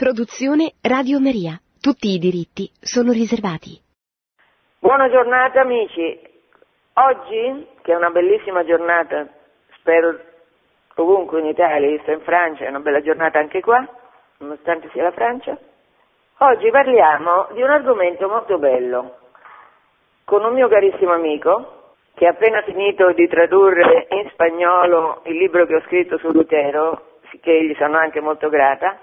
Produzione Radio Maria. Tutti i diritti sono riservati. Buona giornata amici. Oggi, che è una bellissima giornata, spero ovunque in Italia, io sto in Francia, è una bella giornata anche qua, nonostante sia la Francia. Oggi parliamo di un argomento molto bello, con un mio carissimo amico, che ha appena finito di tradurre in spagnolo il libro che ho scritto su Lutero, che gli sono anche molto grata,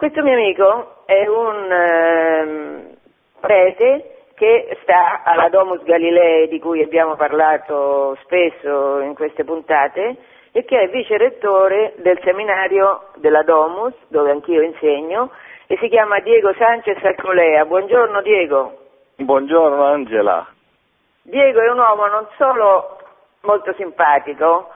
questo mio amico è un eh, prete che sta alla Domus Galilei di cui abbiamo parlato spesso in queste puntate e che è vice rettore del seminario della Domus dove anch'io insegno e si chiama Diego Sanchez Alcolea. Buongiorno Diego. Buongiorno Angela. Diego è un uomo non solo molto simpatico,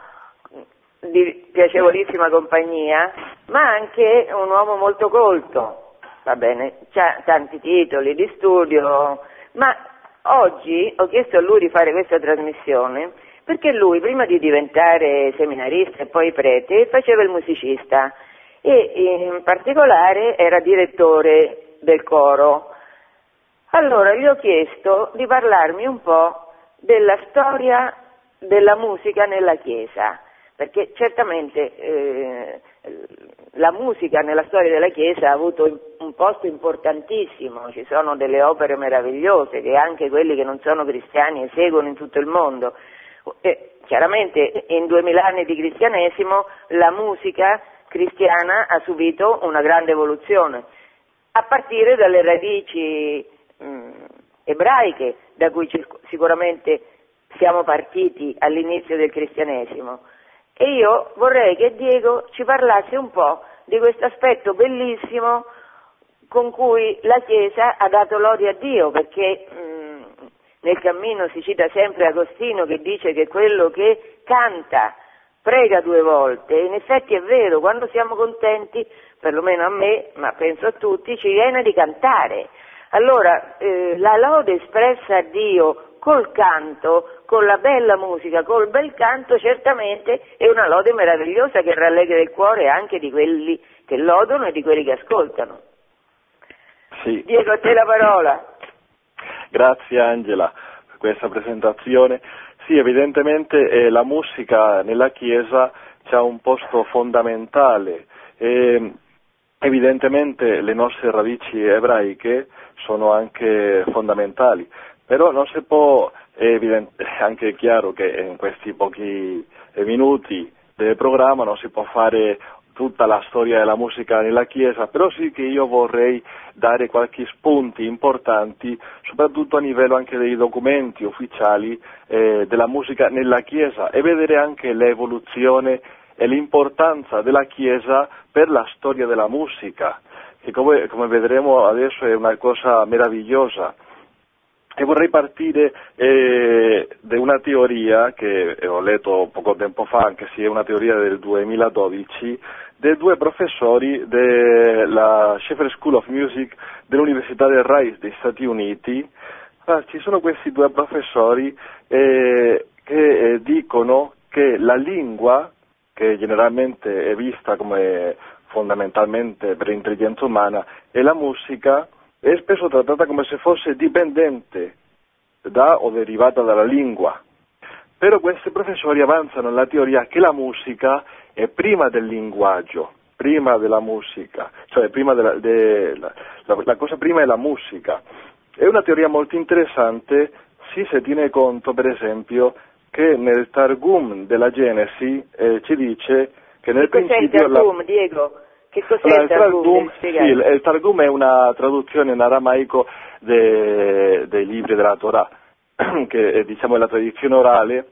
di piacevolissima compagnia, ma anche un uomo molto colto, va bene, ha tanti titoli di studio, ma oggi ho chiesto a lui di fare questa trasmissione perché lui prima di diventare seminarista e poi prete faceva il musicista e in particolare era direttore del coro. Allora gli ho chiesto di parlarmi un po' della storia della musica nella Chiesa perché certamente eh, la musica nella storia della Chiesa ha avuto un posto importantissimo, ci sono delle opere meravigliose che anche quelli che non sono cristiani eseguono in tutto il mondo. E chiaramente in duemila anni di cristianesimo la musica cristiana ha subito una grande evoluzione, a partire dalle radici mh, ebraiche da cui sicuramente siamo partiti all'inizio del cristianesimo e io vorrei che Diego ci parlasse un po' di questo aspetto bellissimo con cui la Chiesa ha dato lode a Dio, perché mh, mm, nel cammino si cita sempre Agostino che dice che quello che canta prega due volte, in effetti è vero, quando siamo contenti, perlomeno a me, ma penso a tutti, ci viene di cantare. Allora, eh, la lode espressa a Dio col canto, con la bella musica, col bel canto, certamente è una lode meravigliosa che rallegra il cuore anche di quelli che lodono e di quelli che ascoltano. Sì. Diego, a te la parola. Grazie Angela per questa presentazione. Sì, evidentemente eh, la musica nella Chiesa ha un posto fondamentale. E, evidentemente le nostre radici ebraiche sono anche fondamentali. Però non si può, è, evidente, anche chiaro che in questi pochi minuti del programma non si può fare tutta la storia della musica nella Chiesa, però sì che io vorrei dare qualche spunti importanti, soprattutto a livello anche dei documenti ufficiali eh, della musica nella Chiesa e vedere anche l'evoluzione e l'importanza della Chiesa per la storia della musica, che come, come vedremo adesso è una cosa meravigliosa. E vorrei partire eh, da una teoria che ho letto poco tempo fa, anche se è una teoria del 2012, dei due professori della Sheffer School of Music dell'Università del Rice degli Stati Uniti. Ah, ci sono questi due professori eh, che eh, dicono che la lingua, che generalmente è vista come fondamentalmente per l'intelligenza umana, e la musica è spesso trattata come se fosse dipendente da o derivata dalla lingua. Però questi professori avanzano la teoria che la musica è prima del linguaggio, prima della musica, cioè prima della, de, la, la, la, cosa prima è la musica. È una teoria molto interessante se si tiene conto, per esempio, che nel Targum della Genesi eh, ci dice che nel Cos'è principio... il Targum, la... Diego? Che cos'è allora, il Targum? Sì, il Targum è una traduzione in aramaico de, dei libri della Torah, che è diciamo, la tradizione orale,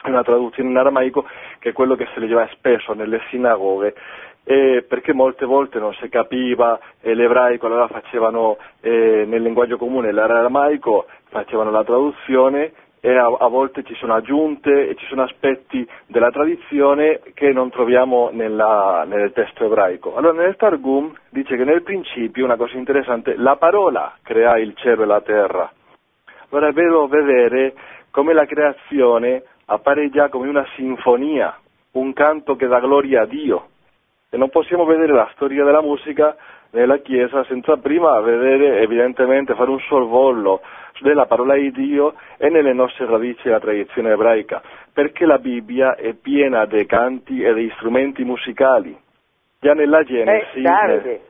è una traduzione in aramaico che è quello che si leggeva spesso nelle sinagoghe, eh, perché molte volte non si capiva eh, l'ebraico, allora facevano eh, nel linguaggio comune l'aramaico, facevano la traduzione e a, a, volte ci sono aggiunte e ci sono aspetti della tradizione che non troviamo nella, nel testo ebraico. Allora nel Targum dice che nel principio, una cosa interessante, la parola crea il cielo e la terra. Allora è vedere come la creazione appare già come una sinfonia, un canto che dà gloria a Dio. E non possiamo vedere la storia della musica nella Chiesa senza prima vedere evidentemente fare un sorvollo della parola di Dio e nelle nostre radici della tradizione ebraica, perché la Bibbia è piena di canti e di strumenti musicali. Già nella Genesi... Eh, Davide.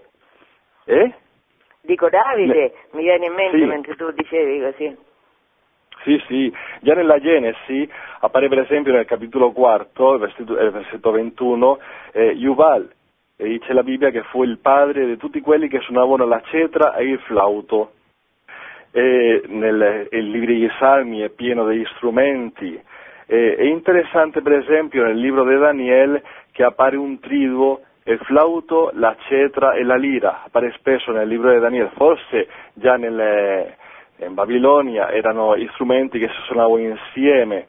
Eh? Dico Davide, Ne- mi viene in mente Sì. mentre tu dicevi così. Sì, sì, già nella Genesi appare per esempio nel capitolo quarto, il versetto, eh, versetto 21, eh, Yuval, e dice la Bibbia che fu il padre di tutti quelli che suonavano la cetra e il flauto. E nel il libro degli Salmi è pieno degli strumenti. E- è interessante per esempio nel libro di Daniele che appare un triduo, il flauto, la cetra e la lira, appare spesso nel libro di Daniele, forse già nelle- in Babilonia erano strumenti che si suonavano insieme.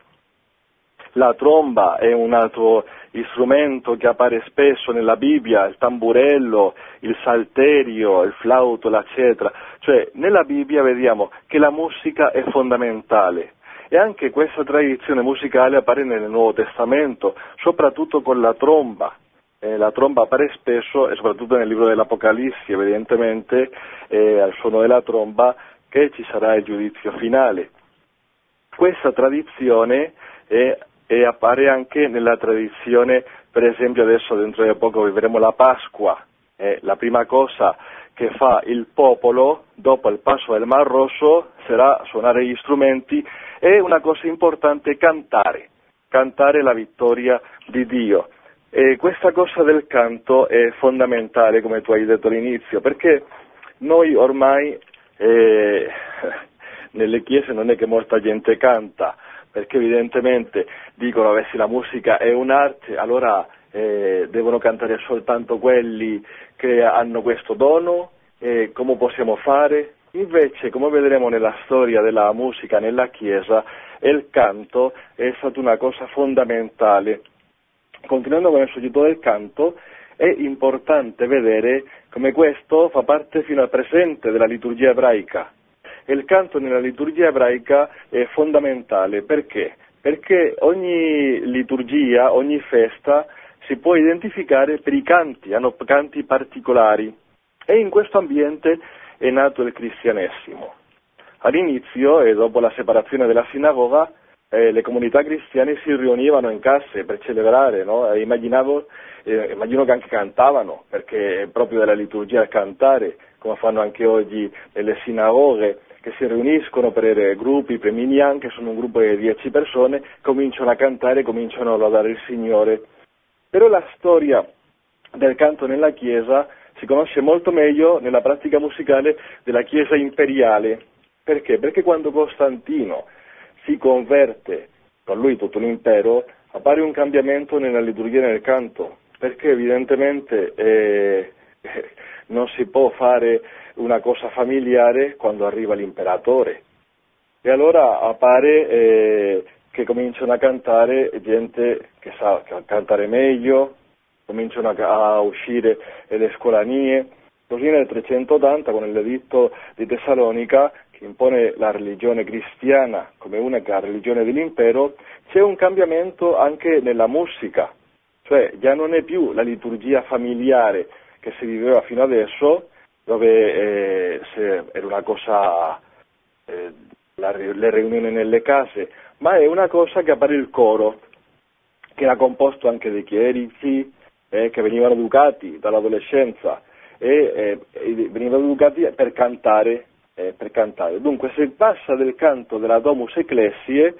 La tromba è un altro strumento che appare spesso nella Bibbia, il tamburello, il salterio, il flauto, la. Cioè, nella Bibbia vediamo che la musica è fondamentale. E anche questa tradizione musicale appare nel Nuovo Testamento, soprattutto con la tromba. Eh, la tromba appare spesso, e soprattutto nel libro dell'Apocalissi, evidentemente, eh, al suono della tromba, che ci sarà il giudizio finale. Questa tradizione è, e appare anche nella tradizione, per esempio adesso dentro di poco vivremo la Pasqua, eh, la prima cosa che fa il popolo dopo il passo del Mar Rosso sarà suonare gli strumenti e una cosa importante cantare, cantare la vittoria di Dio. E questa cosa del canto è fondamentale, come tu hai detto all'inizio, perché noi ormai eh, nelle chiese non è che molta gente canta, perché evidentemente dicono che se la musica è un'arte, allora eh, devono cantare soltanto quelli che hanno questo dono, e come possiamo fare? Invece, come vedremo nella storia della musica nella Chiesa, il canto è stata una cosa fondamentale. Continuando con il soggetto del canto, è importante vedere come questo fa parte fino al presente della liturgia ebraica. E il canto nella liturgia ebraica è fondamentale perché? Perché ogni liturgia, ogni festa si può identificare per i canti, hanno canti particolari e in questo ambiente è nato il cristianesimo. All'inizio e dopo la separazione della sinagoga eh, le comunità cristiane si riunivano in case per celebrare, no? E immaginavo, eh, immagino che anche cantavano, perché è proprio della liturgia cantare, come fanno anche oggi nelle sinagoghe, che si riuniscono per gruppi, per minyan, che sono un gruppo di dieci persone, cominciano a cantare, cominciano a lodare il Signore. Però la storia del canto nella Chiesa si conosce molto meglio nella pratica musicale della Chiesa imperiale. Perché? Perché quando Costantino si converte, con lui tutto l'impero, appare un cambiamento nella liturgia e nel canto, perché evidentemente eh, non si può fare una cosa familiare quando arriva l'imperatore. E allora appare eh, che cominciano a cantare gente che sa cantare meglio, cominciano a, uscire le scolanie. Così nel 380, con l'editto di Tessalonica, che impone la religione cristiana come unica religione dell'impero, c'è un cambiamento anche nella musica, cioè già non è più la liturgia familiare che si viveva fino adesso, dove eh, se, era una cosa, eh, la, le riunioni nelle case, ma è una cosa che appare il coro, che era composto anche dei chierici, eh, che venivano educati dall'adolescenza e eh, venivano educati per cantare, eh, per cantare. Dunque si passa del canto della Domus Ecclesiae,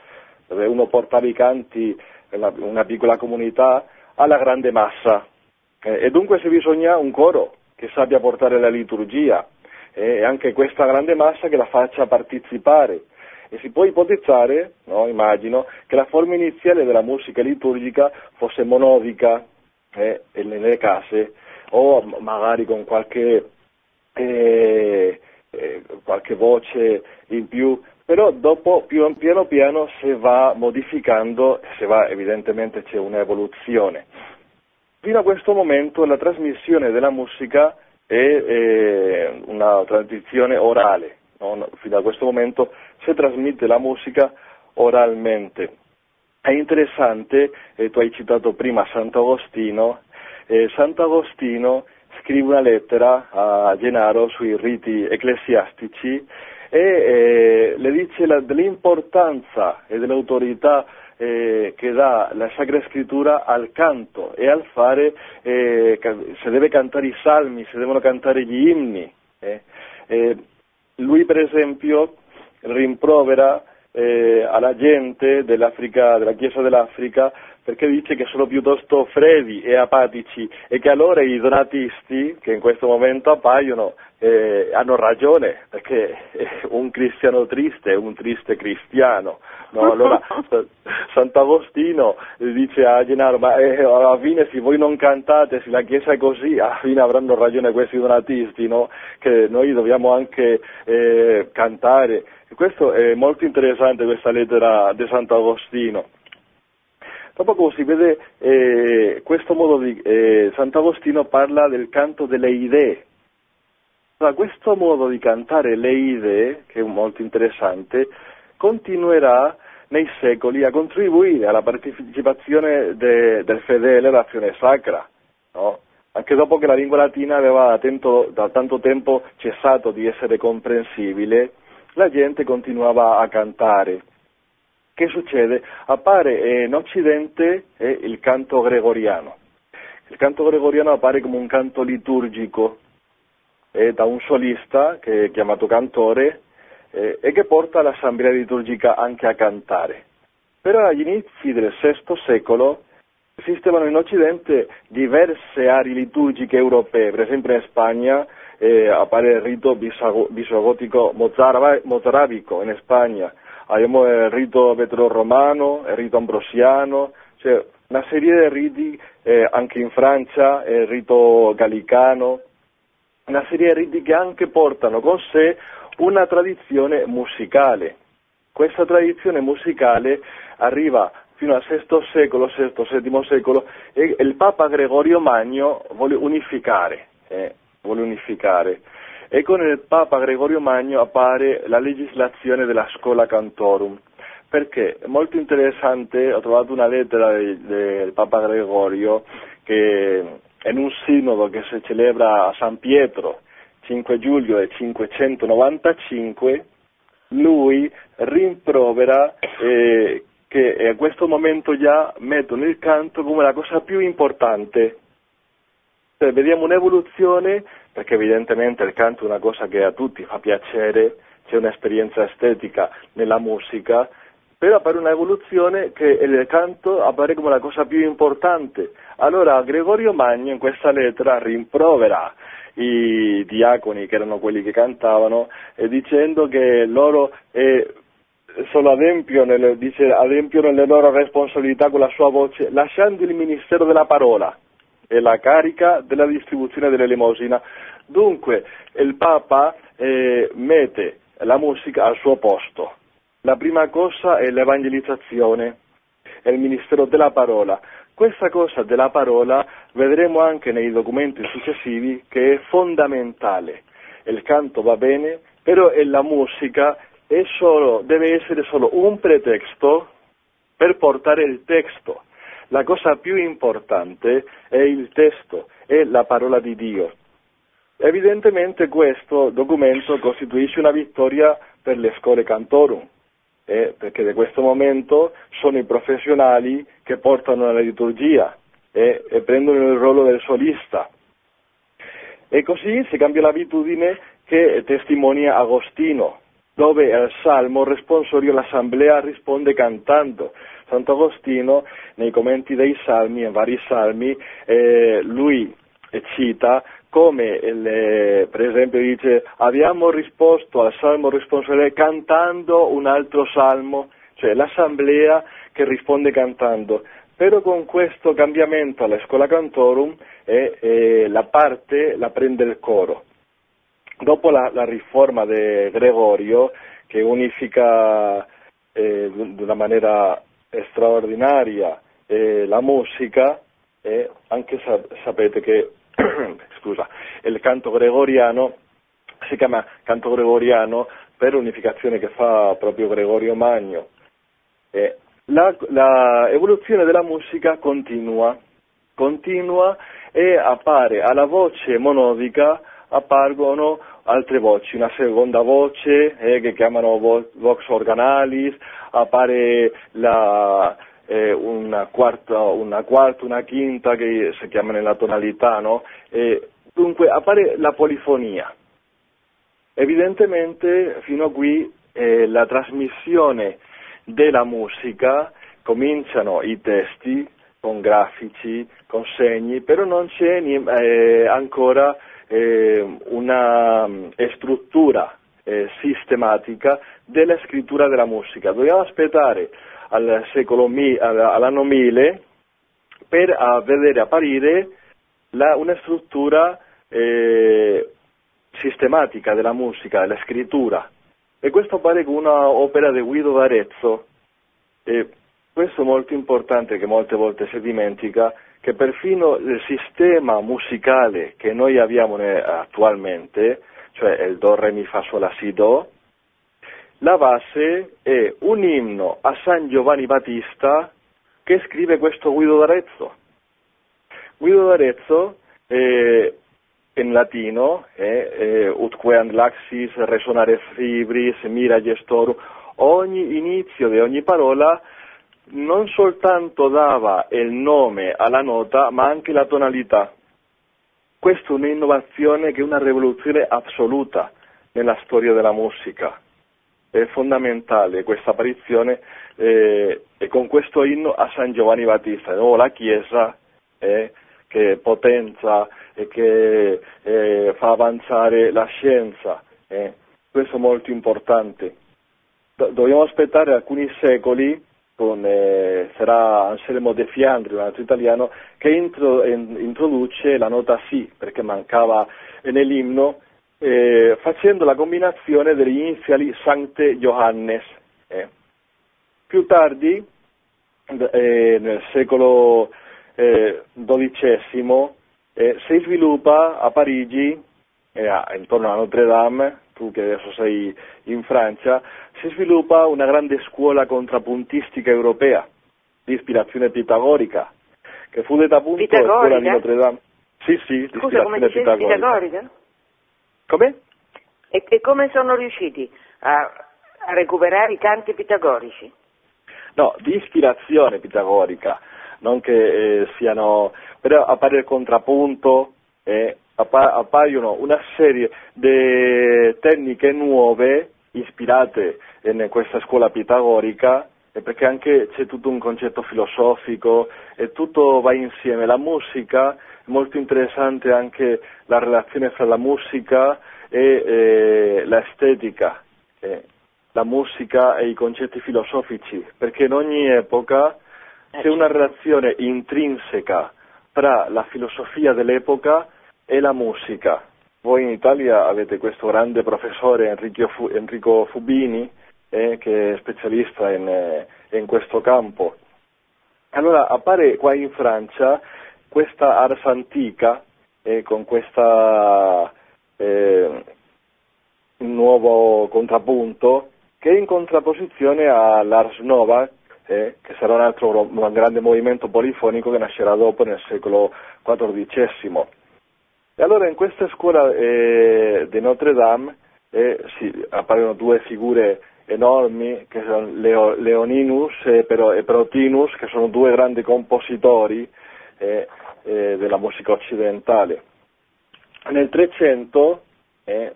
dove uno portava i canti in una piccola comunità, alla grande massa. E dunque se bisogna un coro che sappia portare la liturgia e anche questa grande massa che la faccia partecipare. E si può ipotizzare, no, immagino, che la forma iniziale della musica liturgica fosse monodica, eh, nelle case o magari con qualche, eh, eh, qualche voce in più, però dopo piano piano si va modificando, si va, evidentemente c'è un'evoluzione. Fino a questo momento la trasmissione della musica è una tradizione orale, no? fino a questo momento si trasmette la musica oralmente. È interessante, e tu hai citato prima Sant'Agostino, eh, Sant'Agostino scrive una lettera a Gennaro sui riti ecclesiastici e eh, le dice la, dell'importanza e dell'autorità eh, che dà la Sacra Scrittura al canto e al fare, eh, se deve cantare i salmi, si devono cantare gli inni. Eh. Lui per esempio rimprovera eh, alla gente della Chiesa dell'Africa perché dice che sono piuttosto freddi e apatici e che allora i donatisti che in questo momento appaiono eh, hanno ragione perché un cristiano triste è un triste cristiano. No? Allora Sant'Agostino dice a Gennaro ma eh, alla fine se voi non cantate, se la Chiesa è così, alla fine avranno ragione questi donatisti, no? che noi dobbiamo anche eh, cantare. E questo è molto interessante questa lettera di Sant'Agostino. Dopo si vede eh, questo modo di eh, Sant'Agostino parla del canto delle idee. Allora, questo modo di cantare le idee, che è molto interessante, continuerà nei secoli a contribuire alla partecipazione de, del fedele all'azione sacra, no? anche dopo che la lingua latina aveva tento, da tanto tempo cessato di essere comprensibile, la gente continuava a cantare. Che succede? Appare eh, in Occidente eh, il canto gregoriano. Il canto gregoriano appare come un canto liturgico eh, da un solista che è chiamato cantore eh, e che porta l'assemblea liturgica anche a cantare. Però agli inizi del VI secolo esistevano in Occidente diverse aree liturgiche europee, per esempio in Spagna eh, appare il rito bisogotico mozarabico in Spagna, abbiamo il rito vetro-romano, il rito ambrosiano, cioè una serie di riti eh, anche in Francia, il rito gallicano, una serie di riti che anche portano con sé una tradizione musicale. Questa tradizione musicale arriva fino al VI secolo, VI-VII secolo e il Papa Gregorio Magno vuole unificare, eh, vuole unificare e con il Papa Gregorio Magno appare la legislazione della Scola Cantorum. Perché? Molto interessante, ho trovato una lettera del Papa Gregorio che in un sinodo che si celebra a San Pietro, 5 giugno del 595, lui rimprovera eh, che a questo momento già mettono il canto come la cosa più importante. Cioè, vediamo un'evoluzione perché evidentemente il canto è una cosa che a tutti fa piacere, c'è un'esperienza estetica nella musica, però per una evoluzione che il canto appare come la cosa più importante. Allora Gregorio Magno in questa lettera rimprovera i diaconi, che erano quelli che cantavano, dicendo che loro eh, solo adempiono, dice, adempiono le loro responsabilità con la sua voce, lasciando il ministero della parola e la carica della distribuzione dell'elemosina. Dunque il Papa eh, mette la musica al suo posto. La prima cosa è l'evangelizzazione, è il ministero della parola. Questa cosa della parola vedremo anche nei documenti successivi che è fondamentale. Il canto va bene, però la musica solo, deve essere solo un pretesto per portare il testo. La cosa più importante è il testo, è la parola di Dio. Evidentemente questo documento costituisce una vittoria per le scuole cantorum, eh, perché da questo momento sono i professionali che portano la liturgia eh, e prendono il ruolo del solista. E così si cambia l'abitudine che testimonia Agostino, dove al salmo responsorio l'assemblea risponde cantando. Sant'Agostino nei commenti dei salmi, in vari salmi, eh, lui cita come le, per esempio dice abbiamo risposto al salmo responsoriale cantando un altro salmo, cioè l'assemblea che risponde cantando. Però con questo cambiamento alla scuola cantorum eh, eh, la parte la prende il coro. Dopo la, la riforma di Gregorio, che unifica eh, di una maniera straordinaria eh, la musica, e anche sa- sapete che scusa, il canto gregoriano si chiama canto gregoriano per l'unificazione che fa proprio Gregorio Magno. Eh, la, della musica continua continua e appare alla voce monodica appargono altre voci, una seconda voce eh, che chiamano vox organalis, appare la, eh, una, quarta, una, quarta, una quinta che si chiama nella tonalità, no? E, dunque appare la polifonia. Evidentemente fino a qui eh, la trasmissione della musica cominciano i testi con grafici, con segni, però non c'è eh, ancora eh, una eh, struttura eh, sistematica della scrittura della musica. Dobbiamo aspettare al mi, all'anno 1000 per vedere apparire la, una struttura eh, sistematica della musica, della scrittura. E questo pare che una opera di Guido d'Arezzo. E questo è molto importante che molte volte si dimentica, che perfino il sistema musicale che noi abbiamo attualmente, cioè il Do, Re, Mi, Fa, Sol, La, Si, Do, la base è un inno a San Giovanni Battista che scrive questo Guido d'Arezzo. Guido d'Arezzo eh, in latino eh, eh, utqueant laxis resonare fibris mira gestorum ogni inizio di ogni parola non soltanto dava il nome alla nota ma anche la tonalità. Questa è un'innovazione che è una rivoluzione assoluta nella storia della musica è fondamentale questa apparizione eh, e con questo inno a San Giovanni Battista, no? la Chiesa eh, che potenza e che eh, fa avanzare la scienza, eh. questo è molto importante. Do- dobbiamo aspettare alcuni secoli con, eh, sarà Anselmo De Fiandri, un altro italiano, che intro- introduce la nota Si, perché mancava nell'inno eh, facendo la combinazione degli iniziali Sancte Johannes. Eh. Più tardi, eh, nel secolo XII, eh, si sviluppa a Parigi, intorno a Notre Dame, tu che adesso sei in Francia, si sviluppa una grande scuola contrapuntistica europea di ispirazione pitagorica, che fu detta appunto la scuola di Notre Dame. Sì, sì, di Scusa, ispirazione pitagorica. pitagorica? Come? E, e come sono riusciti a, a, recuperare i canti pitagorici? No, di ispirazione pitagorica, non che eh, siano... però appare il contrappunto, eh, appa- appaiono una serie di tecniche nuove ispirate in questa scuola pitagorica perché anche c'è tutto un concetto filosofico e tutto va insieme. La musica, è molto interessante anche la relazione fra la musica e eh, l'estetica, eh, la musica e i concetti filosofici, perché in ogni epoca c'è una relazione intrinseca tra la filosofia dell'epoca e la musica. Voi in Italia avete questo grande professore Enrico, Fubini, eh, che è specialista in, eh, in, questo campo. Allora appare qua in Francia questa ars antica eh, con questa eh, nuovo contrappunto che è in contrapposizione all'ars nova eh, che sarà un altro un grande movimento polifonico che nascerà dopo nel secolo XIV. E allora in questa scuola eh, di Notre Dame eh, sì, appaiono due figure enormi che sono Leo, Leoninus e, Protinus, che sono due grandi compositori eh, eh, della musica occidentale. Nel 300, eh,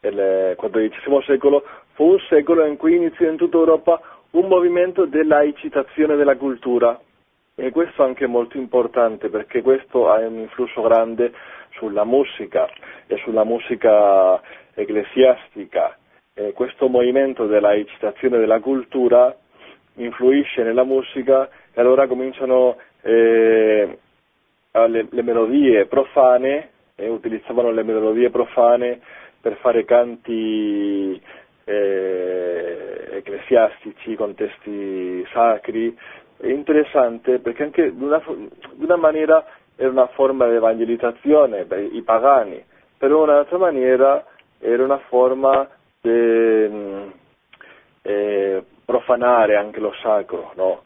nel XIV secolo, fu un secolo in cui iniziò in tutta Europa un movimento della incitazione della cultura e questo è anche molto importante perché questo ha un influsso grande sulla musica e sulla musica ecclesiastica eh, questo movimento della eccitazione della cultura influisce nella musica e allora cominciano eh, le, le, melodie profane, eh, utilizzavano le melodie profane per fare canti eh, ecclesiastici con testi sacri. È interessante perché anche di una, una maniera era una forma di evangelizzazione per i pagani, però in un'altra maniera era una forma eh, eh, profanare anche lo sacro, no?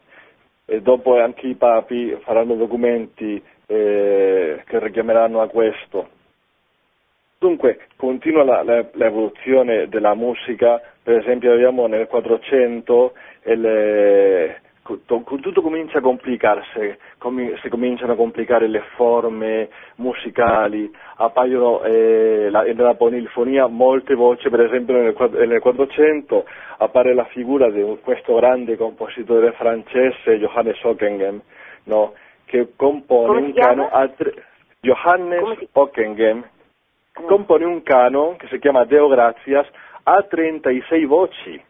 E dopo anche i papi faranno documenti eh, che richiameranno a questo. Dunque, continua la, la, l'evoluzione della musica, per esempio abbiamo nel 400 il, tutto comincia a complicarsi, si cominciano a complicare le forme musicali, appaiono eh, la, nella polifonia molte voci, per esempio nel, nel 400 appare la figura di questo grande compositore francese, Johannes Ockenghem, no? che compone un cano a tre, Johannes Ockenghem, compone un cano che si chiama Deo Gratias a 36 voci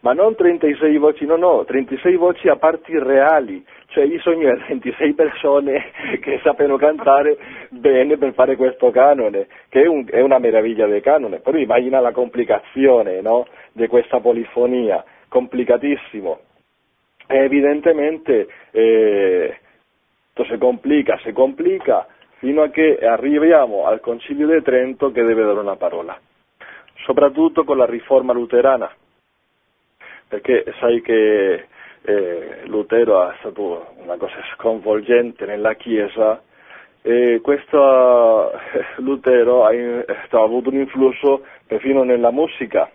ma non 36 voci, no, no, 36 voci a parti reali, cioè io sogno 26 persone che sappiano cantare bene per fare questo canone, che è, un, è una meraviglia del canone, però immagina la complicazione no, di questa polifonia, complicatissimo. E evidentemente eh, si complica, si complica, fino a che arriviamo al Concilio di Trento che deve dare una parola, soprattutto con la riforma luterana perché sai che eh, Lutero ha stato una cosa sconvolgente nella Chiesa e questo Lutero ha, ha avuto un influsso perfino nella musica,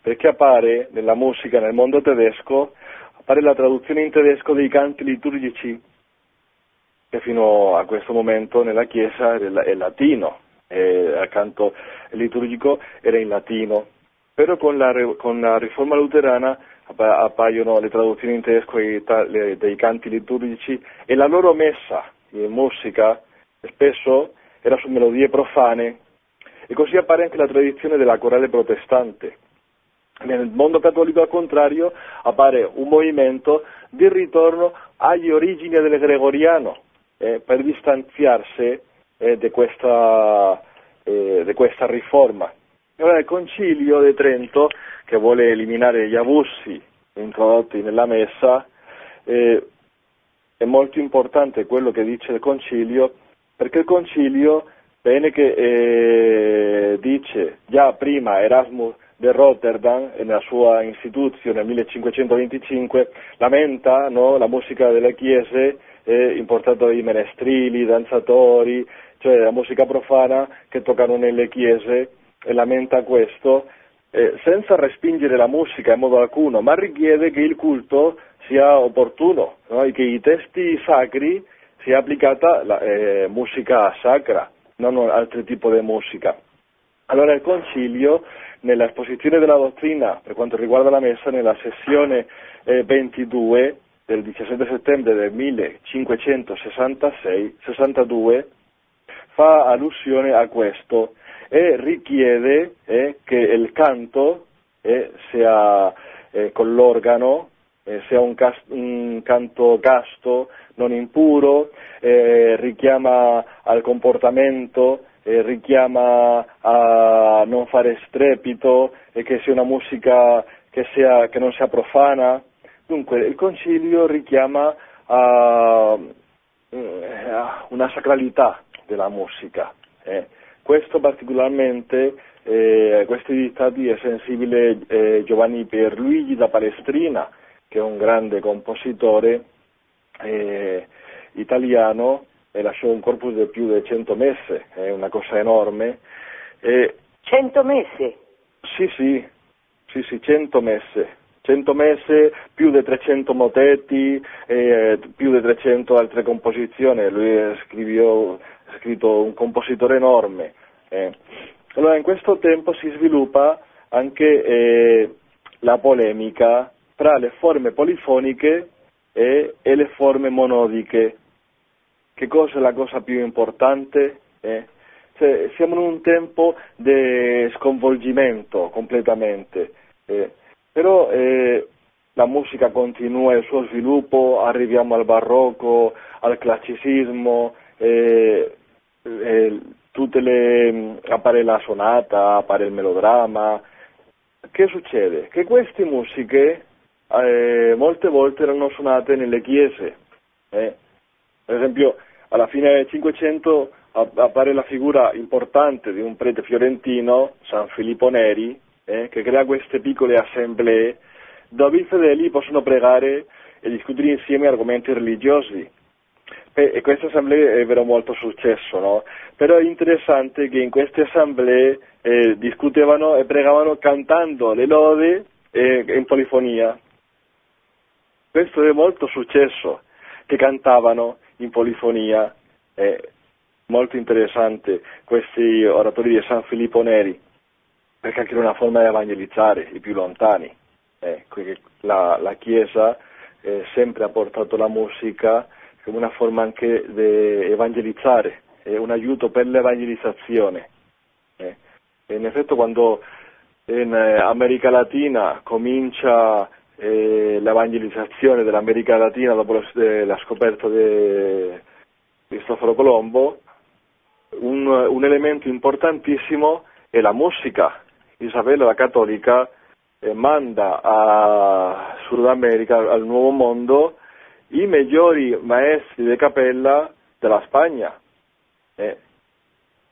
perché appare nella musica nel mondo tedesco, appare la traduzione in tedesco dei canti liturgici, che fino a questo momento nella Chiesa è latino, il canto liturgico era in latino. Però con la, con la riforma luterana appaiono le traduzioni in tedesco dei, canti liturgici e la loro messa in musica spesso era su melodie profane e così appare anche la tradizione della corale protestante. Nel mondo cattolico al contrario appare un movimento di ritorno agli origini del gregoriano eh, per distanziarsi eh, di questa, eh, questa riforma. Allora il Concilio di Trento, che vuole eliminare gli abusi introdotti nella messa, eh, è molto importante quello che dice il Concilio, perché il Concilio, bene che eh, dice, già prima Erasmus di Rotterdam, nella sua istituzione nel 1525, lamenta no, la musica delle chiese, eh, importata dai menestrili, danzatori, cioè la musica profana che toccano nelle chiese, e lamenta questo, eh, senza respingere la musica in modo alcuno, ma richiede che il culto sia opportuno no? e che i testi sacri sia applicata la eh, musica sacra, non altro tipo di musica. Allora il Concilio, nella esposizione della dottrina per quanto riguarda la messa, nella sessione eh, 22 del 17 settembre del 1566-62, fa allusione a questo e richiede eh, che il canto eh, sia eh, con l'organo, eh, sia un, cast- un, canto casto, non impuro, eh, richiama al comportamento, richiama a non fare strepito e che sia una musica che, sia, che non sia profana. Dunque il concilio richiama a una sacralità della musica. Eh. Questo particolarmente, eh, questi dittati è sensibile eh, Giovanni Pierluigi da Palestrina, che è un grande compositore eh, italiano e lasciò un corpus di più di 100 messe, è una cosa enorme. E... 100 messe? Sì, sì, sì, sì, 100 messe. 100 messe, più di 300 motetti, eh, più di 300 altre composizioni, lui scrivió, ha scritto un compositore enorme. Eh. Allora in questo tempo si sviluppa anche eh, la polemica tra le forme polifoniche e, e, le forme monodiche. Che cosa è la cosa più importante? Eh? Cioè, siamo in un tempo di sconvolgimento completamente, eh. però eh, la musica continua il suo sviluppo, arriviamo al barocco, al classicismo, eh, eh, tutte le, appare la sonata, appare il melodramma. Che succede? Che queste musiche eh, molte volte erano suonate nelle chiese. Eh. Per esempio, alla fine del Cinquecento appare la figura importante di un prete fiorentino, San Filippo Neri, eh, che crea queste piccole assemblee dove i fedeli possono pregare e discutere insieme argomenti religiosi. E queste assemblee ebbero molto successo, no? Però è interessante che in queste assemblee eh, discutevano e pregavano cantando le lodi eh, in polifonia. Questo è molto successo, che cantavano in polifonia. È molto interessante questi oratori di San Filippo Neri, perché anche è una forma di evangelizzare i più lontani. Eh, la, la Chiesa eh, sempre ha portato la musica come una forma anche di evangelizzare, è un aiuto per l'evangelizzazione. Eh. In effetti quando in eh, America Latina comincia eh, l'evangelizzazione dell'America Latina dopo la scoperta di Cristoforo Colombo, un, un, elemento importantissimo è la musica. Isabella la cattolica eh, manda a Sud America, al Nuovo Mondo, i migliori maestri di cappella della Spagna. Eh,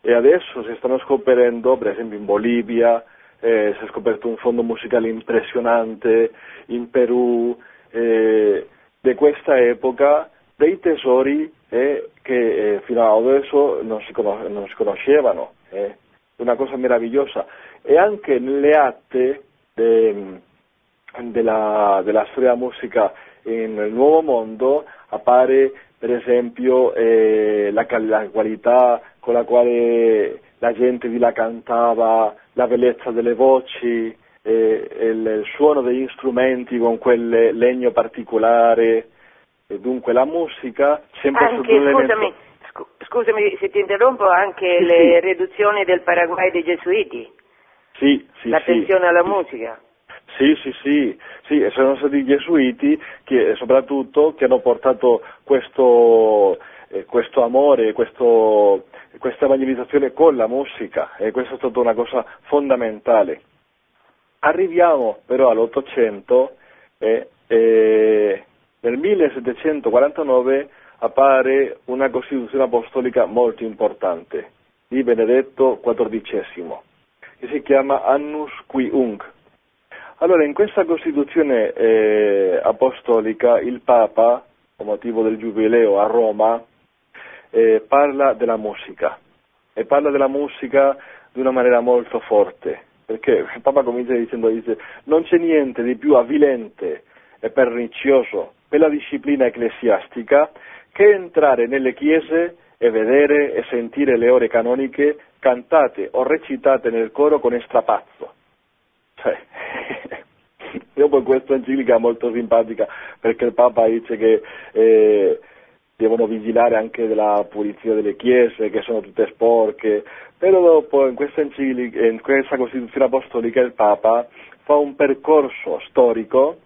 e adesso si stanno scoprendo, per esempio in Bolivia, eh, si è scoperto un fondo musicale impressionante, in Perù, eh, di questa epoca, dei tesori eh, che eh, fino ad adesso non si, conos- non si conoscevano. Eh. una cosa meravigliosa. E anche nelle atte de, della, della storia della musica nel Nuovo Mondo appare per esempio eh, la, la, qualità con la quale la gente vi la cantava, la bellezza delle voci, eh, il, suono degli strumenti con quel legno particolare, e dunque la musica sempre anche, scusami, scusami se ti interrompo, anche sì, le sì. riduzioni del Paraguay dei Gesuiti. Sì, sì, L'attenzione sì, alla musica. Sì, sì, sì, sì, sono stati i gesuiti che soprattutto che hanno portato questo, eh, questo amore, questo, questa evangelizzazione con la musica e questa è stata una cosa fondamentale. Arriviamo però all'Ottocento e eh, nel 1749 appare una Costituzione apostolica molto importante di Benedetto XIV che si chiama Annus Qui Ung. Allora, in questa Costituzione eh, apostolica il Papa, a motivo del Giubileo a Roma, eh, parla della musica e parla della musica di una maniera molto forte, perché il Papa comincia dicendo dice, non c'è niente di più avvilente e pernicioso per la disciplina ecclesiastica che entrare nelle chiese e vedere e sentire le ore canoniche cantate o recitate nel coro con strapazzo. Cioè, io questa enciclica è molto simpatica perché il Papa dice che eh, devono vigilare anche della pulizia delle chiese, che sono tutte sporche, però dopo in questa, enciclica, in questa Costituzione Apostolica il Papa fa un percorso storico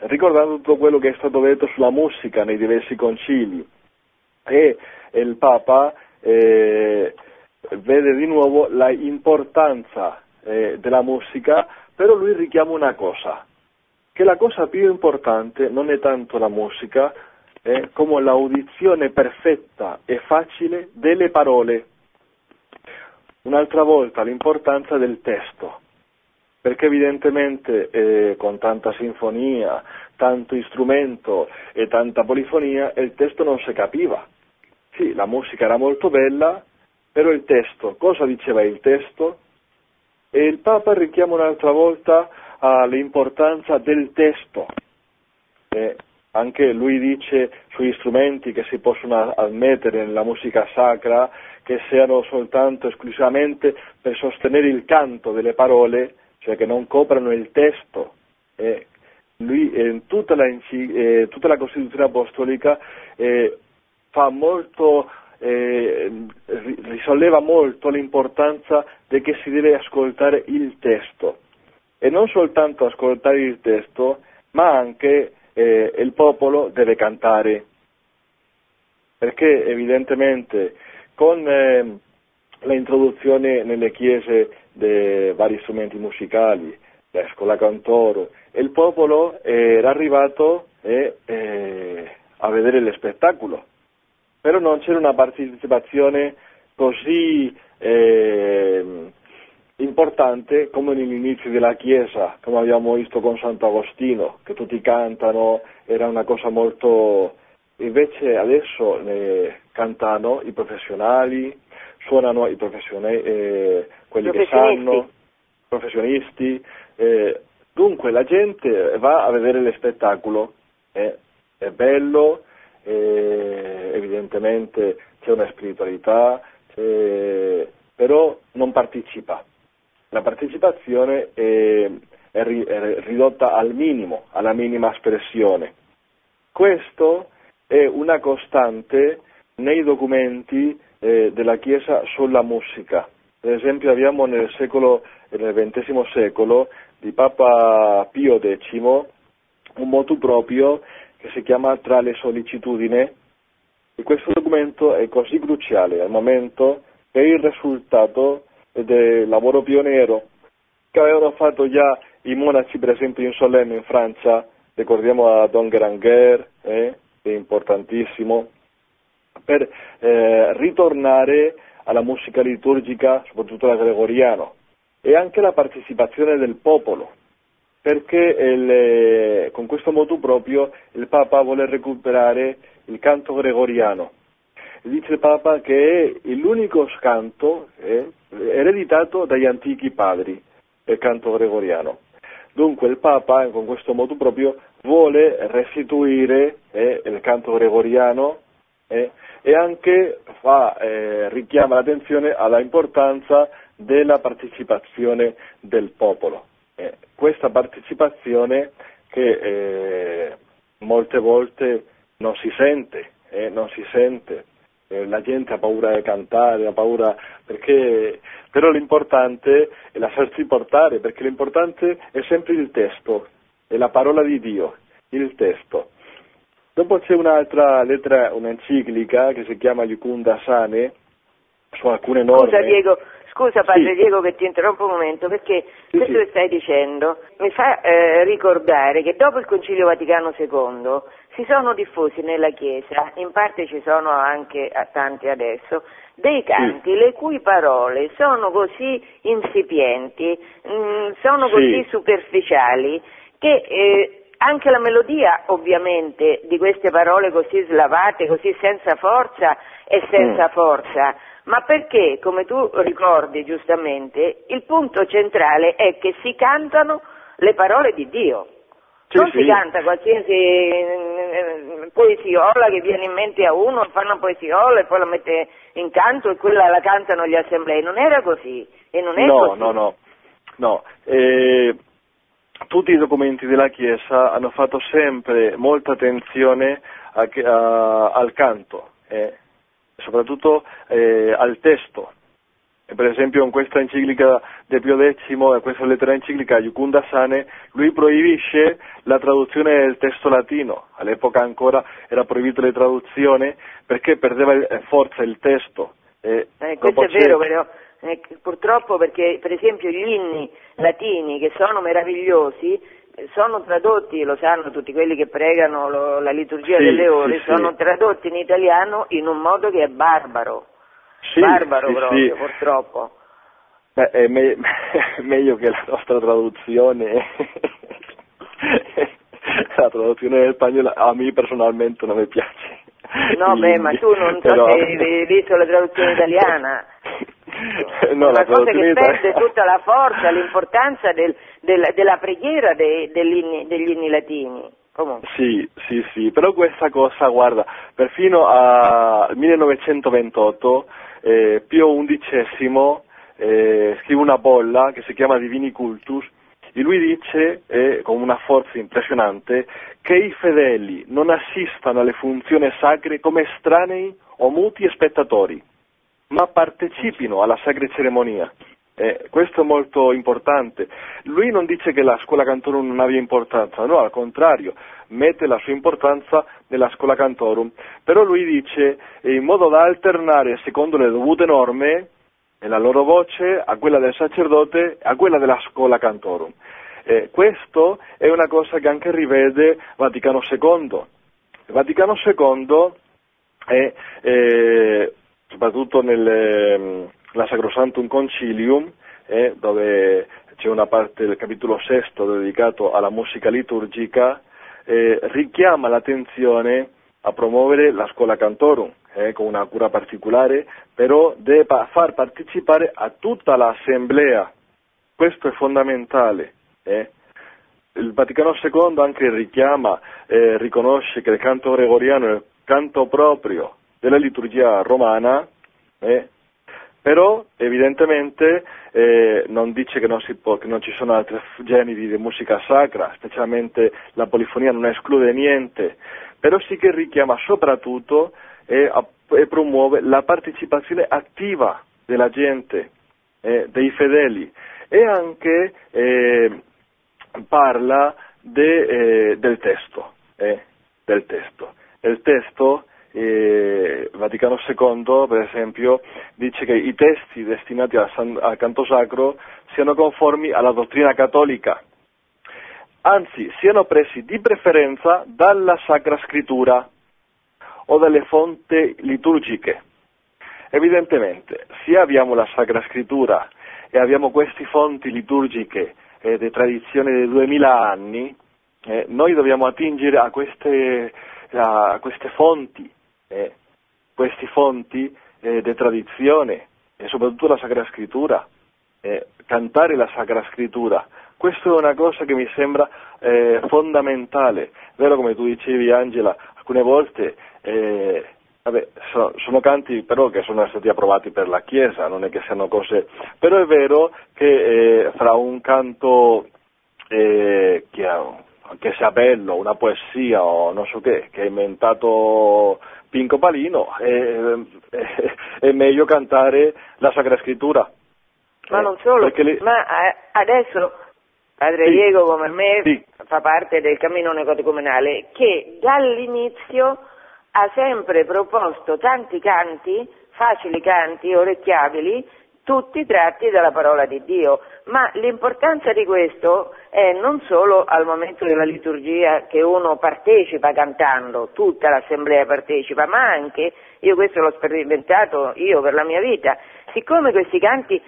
ricordando tutto quello che è stato detto sulla musica nei diversi concili. E il Papa eh, vede di nuovo l'importanza eh, della musica, però lui richiama una cosa, che la cosa più importante non è tanto la musica, eh, come l'audizione perfetta e facile delle parole. Un'altra volta l'importanza del testo, perché evidentemente eh, con tanta sinfonia, tanto strumento e tanta polifonia il testo non si capiva. Sì, la musica era molto bella, però il testo, cosa diceva il testo? E il Papa richiama un'altra volta all'importanza del testo. E anche lui dice sugli strumenti che si possono ammettere nella musica sacra che siano soltanto esclusivamente per sostenere il canto delle parole, cioè che non coprano il testo. E lui in tutta la, eh, tutta la Costituzione apostolica eh, fa molto, eh, risolleva molto l'importanza di che si deve ascoltare il testo. E non soltanto ascoltare il testo, ma anche eh, il popolo deve cantare, perché evidentemente con eh, l'introduzione nelle chiese dei vari strumenti musicali, la scuola cantoro, il popolo era arrivato eh, a vedere lo spettacolo però non c'era una partecipazione così eh, importante come nell'inizio della Chiesa, come abbiamo visto con Sant'Agostino, che tutti cantano, era una cosa molto, invece adesso ne cantano i professionali, suonano i professioni, eh, quelli che sanno, professionisti, eh, dunque la gente va a vedere lo spettacolo, eh, è bello, evidentemente c'è una spiritualità, però non partecipa. La partecipazione è, è, è ridotta al minimo, alla minima espressione. Questo è una costante nei documenti eh, della Chiesa sulla musica. Per esempio abbiamo nel, secolo, nel XX secolo di Papa Pio X un motu proprio che si chiama Tra le sollecitudini e questo documento è così cruciale al momento è il risultato del lavoro pioniero che avevano fatto già i monaci per esempio in Solenne in Francia, ricordiamo a Don Granger, eh, è importantissimo, per eh, ritornare alla musica liturgica, soprattutto la gregoriano, e anche la partecipazione del popolo, perché il, eh, con questo modo proprio il Papa vuole recuperare il canto gregoriano. Dice il Papa che è l'unico canto eh, ereditato dagli antichi padri, il canto gregoriano. Dunque il Papa, con questo modo proprio, vuole restituire eh, il canto gregoriano eh, e anche fa, eh, richiama l'attenzione alla importanza della partecipazione del popolo. Eh, questa partecipazione che eh, molte volte non si sente, eh, non si sente. la gente ha paura di cantare, ha paura perché però l'importante è lasciarsi portare, perché l'importante è sempre il testo, è la parola di Dio, il testo. Dopo c'è un'altra lettera, un'enciclica che si chiama Yukunda Sane, su alcune norme. Scusa Diego, scusa padre sì. Diego che ti interrompo un momento, perché sì, questo sì. che stai dicendo mi fa eh, ricordare che dopo il Concilio Vaticano II si sono diffusi nella Chiesa, in parte ci sono anche tanti adesso, dei canti le cui parole sono così insipienti, mh, mm, sono così superficiali che eh, anche la melodia, ovviamente, di queste parole così slavate, così senza forza e senza mm. forza, ma perché, come tu ricordi giustamente, il punto centrale è che si cantano le parole di Dio. Sì, non sì. si canta qualsiasi eh, poesiola che viene in mente a uno, fa una poesiola e poi la mette in canto e quella la cantano gli assemblei. Non era così. E non è no, così. no, no, no. Eh, tutti i documenti della Chiesa hanno fatto sempre molta attenzione a, a, al canto, eh, soprattutto eh, al testo. E per esempio in questa enciclica di Pio X, in questa lettera enciclica Iucunda Sane, lui proibisce la traduzione del testo latino. All'epoca ancora era proibita la traduzione perché perdeva forza il testo. Eh, questo è vero, però eh, purtroppo perché per esempio gli inni latini che sono meravigliosi sono tradotti, lo sanno tutti quelli che pregano lo, la liturgia sì, delle ore, sì, sono sì. tradotti in italiano in un modo che è barbaro, barbaro proprio purtroppo. Beh, è me- meglio che la nostra traduzione, la traduzione del spagnolo a me personalmente non mi piace. No, beh, ma tu non so Però... se hai visto la traduzione italiana. no, una cosa che perde tutta la forza, l'importanza del, del, della preghiera de, degli, degli inni latini. Comunque. Sì, sì, sì, però questa cosa, guarda, perfino al 1928 eh, Pio XI eh, scrive una bolla che si chiama Divini Cultus e lui dice, eh, con una forza impressionante, che i fedeli non assistano alle funzioni sacre come estranei o muti spettatori, ma partecipino alla sacra cerimonia. Eh, questo è molto importante. Lui non dice che la scuola cantorum non abbia importanza, no, al contrario, mette la sua importanza nella scuola cantorum, però lui dice eh, in modo da alternare secondo le dovute norme la loro voce a quella del sacerdote e a quella della scuola cantorum. Eh, questo è una cosa che anche rivede Vaticano II. Vaticano II è eh, soprattutto nella mm, Sacrosantum Concilium, eh, dove c'è una parte del capitolo sesto dedicato alla musica liturgica, eh, richiama l'attenzione a promuovere la scuola cantorum eh, con una cura particolare, però deve far partecipare a tutta l'assemblea. Questo è fondamentale. Eh. Il Vaticano II anche richiama, eh, riconosce che il canto gregoriano è il canto proprio della liturgia romana, eh, però evidentemente eh, non dice che non, può, che non, ci sono altri generi di musica sacra, specialmente la polifonia non esclude niente, però sì che richiama soprattutto e, e promuove la partecipazione attiva della gente, eh, dei fedeli e anche eh, parla de, eh, del testo, eh, del testo. Il testo eh, Vaticano II, per esempio, dice che i testi destinati al, al canto sacro siano conformi alla dottrina cattolica, anzi siano presi di preferenza dalla Sacra Scrittura o dalle fonti liturgiche. Evidentemente, se abbiamo la Sacra Scrittura e abbiamo queste fonti liturgiche eh, di tradizione di duemila anni, eh, noi dobbiamo attingere a queste, a queste fonti eh, queste fonti eh, di tradizione e soprattutto la Sacra Scrittura, eh, cantare la Sacra Scrittura. Questa è una cosa che mi sembra eh, fondamentale, vero come tu dicevi Angela, alcune volte eh, vabbè, so, sono canti però che sono stati approvati per la Chiesa, non è che siano cose, però è vero che eh, fra un canto che, che sia bello, una poesia o non so che, che è inventato Pinco Palino, è, è, è meglio cantare la Sacra Scrittura. Ma non solo, le... ma adesso Padre sì. Diego come me sì. fa parte del cammino necoticomunale che dall'inizio ha sempre proposto tanti canti, facili canti, orecchiabili, tutti tratti dalla parola di Dio, ma l'importanza di questo è non solo al momento della liturgia che uno partecipa cantando, tutta l'assemblea partecipa, ma anche, io questo l'ho sperimentato io per la mia vita, siccome questi canti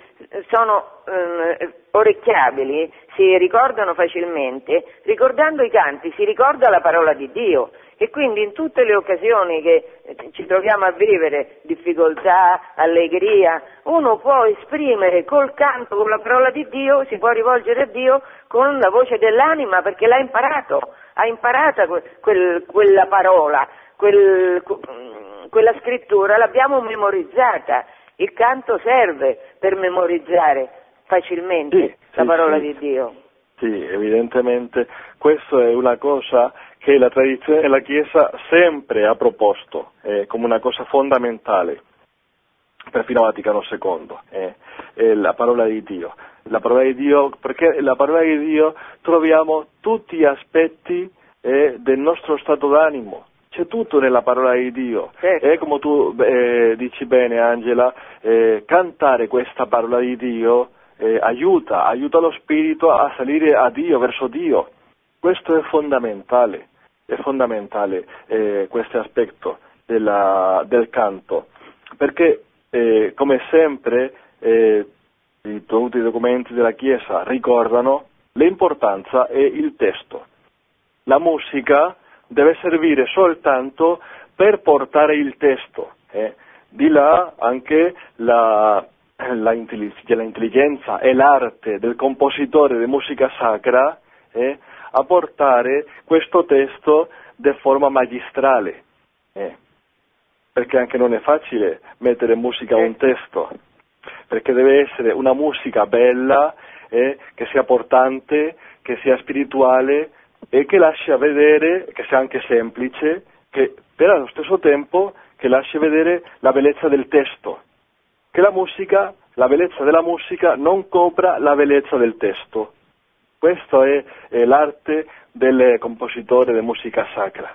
sono eh, orecchiabili, si ricordano facilmente, ricordando i canti si ricorda la parola di Dio e quindi in tutte le occasioni che ci troviamo a vivere, difficoltà, allegria, uno può esprimere col canto, con la parola di Dio, si può rivolgere a Dio con la voce dell'anima perché l'ha imparato, ha imparato quel, quella parola, quel, quella scrittura, l'abbiamo memorizzata. Il canto serve per memorizzare facilmente sì, la parola sì. di Dio. Sì, evidentemente questa è una cosa che la tradizione della Chiesa sempre ha proposto eh, come una cosa fondamentale, perfino Vaticano II, eh, è la parola di Dio. La parola di Dio, perché la parola di Dio troviamo tutti gli aspetti eh, del nostro stato d'animo, c'è tutto nella parola di Dio. Certo. E come tu eh, dici bene, Angela, eh, cantare questa parola di Dio eh, aiuta, aiuta lo spirito a salire a Dio, verso Dio. Questo è fondamentale è fondamentale eh, questo aspetto della, del canto, perché eh, come sempre eh, tutti i documenti della Chiesa ricordano l'importanza è il testo. La musica deve servire soltanto per portare il testo. Eh. Di là anche la, la, intelligenza e l'arte del compositore di musica sacra eh, a portare questo testo di forma magistrale, eh, perché anche non è facile mettere musica a un testo, perché deve essere una musica bella, eh, che sia portante, che sia spirituale e che lascia vedere, che sia anche semplice, che però allo stesso tempo che lasci vedere la bellezza del testo, che la musica, la bellezza della musica non copra la bellezza del testo. Questa è, è l'arte del compositore di musica sacra,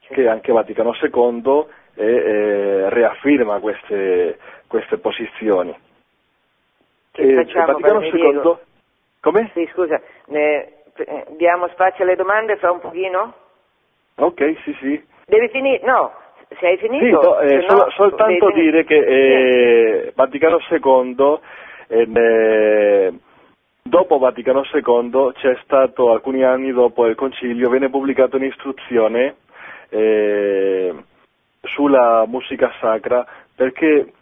che anche Vaticano II eh, eh, riafferma queste, queste posizioni. Che e, Vaticano II... Come? Sì, scusa, ne, eh, diamo spazio alle domande fra un pochino? Ok, sì, sì. Devi finire? No, se hai finito... Sì, no, eh, sol- no, soltanto dire che eh, Vaticano II eh, Dopo Vaticano II c'è stato, alcuni anni dopo il concilio, venne pubblicata un'istruzione eh, sulla musica sacra perché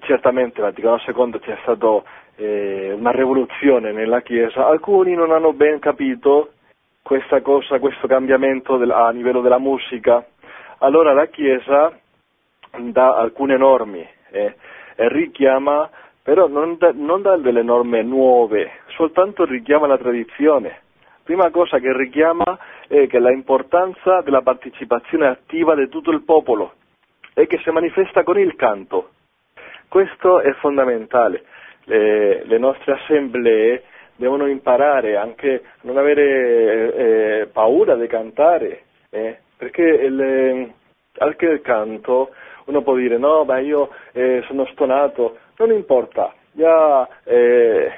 certamente Vaticano II c'è stata eh, una rivoluzione nella Chiesa, alcuni non hanno ben capito questa cosa, questo cambiamento del, a livello della musica, allora la Chiesa dà alcune norme eh, e richiama, però non dà, non dà delle norme nuove, soltanto richiama la tradizione. Prima cosa che richiama è che l'importanza della partecipazione attiva di tutto il popolo e che si manifesta con il canto. Questo è fondamentale. Le, le nostre assemblee devono imparare anche a non avere eh, paura di cantare, eh, perché il, anche il canto uno può dire no, ma io eh, sono stonato, non importa, già, eh,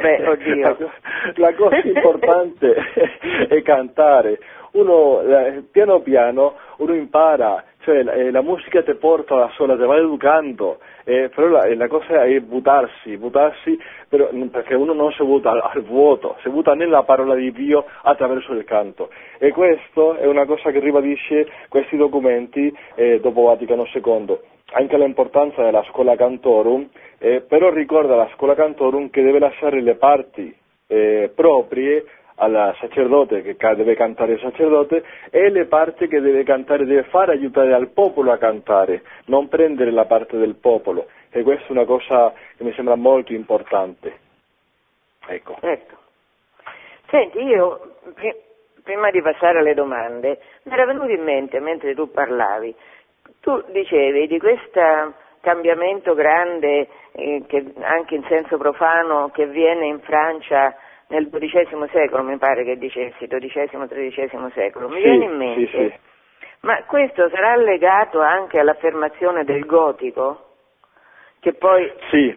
Beh, oddio. la cosa importante è cantare, uno eh, piano piano uno impara, cioè la, eh, la musica ti porta da sola, ti va educando, eh, però la, la, cosa è buttarsi, buttarsi però, perché uno non si butta al, al, vuoto, si butta nella parola di Dio attraverso il canto. E questo è una cosa che ribadisce questi documenti eh, dopo Vaticano II. Anche l'importanza della scuola cantorum, eh, però ricorda la scuola cantorum che deve lasciare le parti eh, proprie al sacerdote che deve cantare il sacerdote e le parti che deve cantare deve fare aiutare al popolo a cantare, non prendere la parte del popolo e questa è una cosa che mi sembra molto importante. Ecco. ecco. Senti, io prima di passare alle domande mi era venuto in mente mentre tu parlavi, tu dicevi di questo cambiamento grande eh, che, anche in senso profano che avviene in Francia nel XII secolo, mi pare che dicessi, XII-XIII secolo, mi sì, viene in mente, sì, sì. ma questo sarà legato anche all'affermazione del gotico? Che poi... Sì,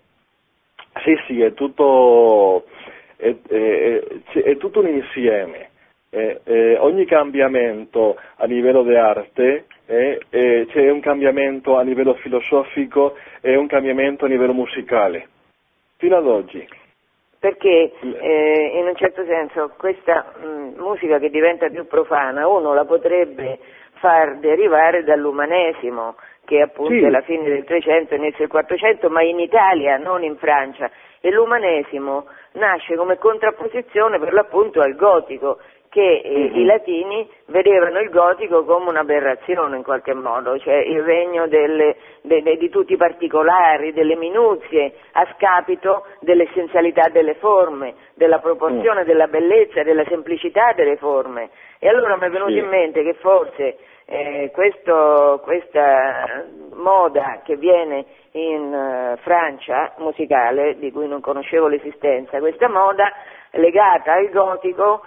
sì, sì, è tutto, è, è, è tutto un insieme. ogni cambiamento a livello di arte c'è un cambiamento a livello filosofico e un cambiamento a livello musicale, fino ad oggi perché eh, in un certo senso questa mh, musica che diventa più profana uno la potrebbe far derivare dall'umanesimo, che appunto sì. è la fine del 300 inizio del 400, ma in Italia, non in Francia. E l'umanesimo nasce come contrapposizione per l'appunto al gotico, che eh, Mhm. i latini vedevano il gotico come un'aberrazione in qualche modo, cioè il regno delle, de- de- di tutti i particolari, delle minuzie, a scapito dell'essenzialità delle forme, della proporzione, della bellezza, della semplicità delle forme. E allora mi è venuto Sì. in mente che forse eh, questo- questa moda che viene in eh, Francia musicale, di cui non conoscevo l'esistenza, questa moda legata al gotico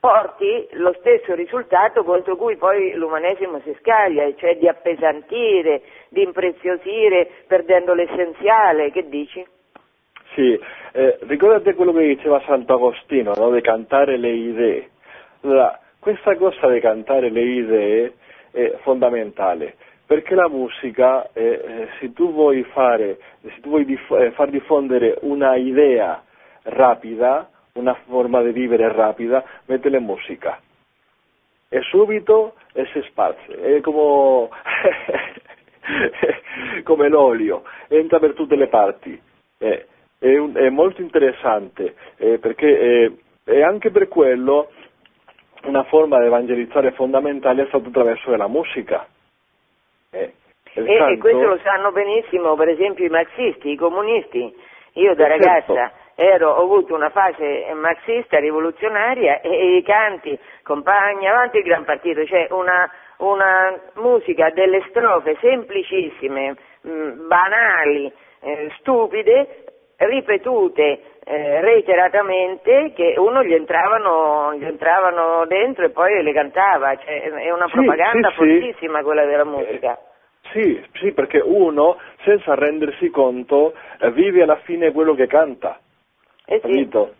porti lo stesso risultato contro cui poi l'umanesimo si scaglia, cioè di appesantire, di impreziosire perdendo l'essenziale, che dici? Sì, eh, ricordate quello che diceva Sant'Agostino, no? di cantare le idee. Allora, questa cosa di cantare le idee è fondamentale, perché la musica, eh, eh, se tu vuoi, fare, se tu vuoi dif- eh, far diffondere una idea rapida, una forma di vivere rapida, mettele in musica. E subito e si sparse, è come, come l'olio, entra per tutte le parti. Eh, è, un- è molto interessante eh, perché eh, e anche per quello una forma di evangelizzare fondamentale è stata attraverso la musica. Eh, E, e canto- questo lo sanno benissimo per esempio i marxisti, i comunisti. Io da Eh, certo. Ero, ho avuto una fase marxista rivoluzionaria e, i canti, compagni, avanti il gran partito, cioè una, una musica delle strofe semplicissime, mh, banali, eh, stupide, ripetute eh, reiteratamente che uno gli entravano, gli entravano dentro e poi le cantava, cioè, è una Sì, propaganda sì, sì. fortissima quella della musica. Sì, sì, perché uno, senza rendersi conto, eh, vive alla fine quello che canta. Eh sì. Capito?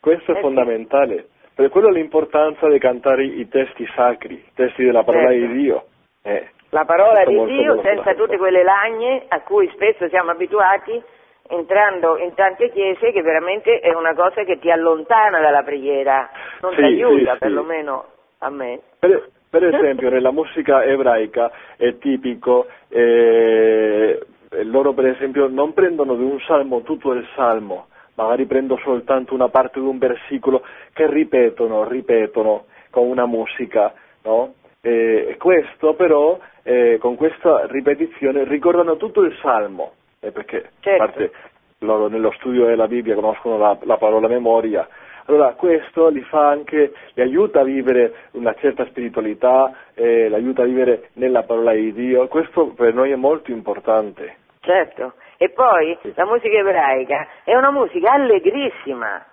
Questo è Eh sì. fondamentale. Per quello l'importanza di cantare i testi sacri, i testi della parola Certo. di Dio. Eh, La parola di Dio senza tutte quelle lagne a cui spesso siamo abituati entrando in tante chiese che veramente è una cosa che ti allontana dalla preghiera, non Sì, ti aiuta sì, sì. perlomeno a me. Per, Per esempio nella musica ebraica è tipico, eh, loro per esempio non prendono di un salmo tutto il salmo, magari prendono soltanto una parte di un versicolo che ripetono, ripetono con una musica, no? E questo però, eh, con questa ripetizione, ricordano tutto il salmo, eh, perché Certo. parte loro nello studio della Bibbia conoscono la, la parola memoria, allora questo li fa anche, li aiuta a vivere una certa spiritualità, eh, li aiuta a vivere nella parola di Dio, questo per noi è molto importante. Certo. E poi Sì. la musica ebraica è una musica allegrissima,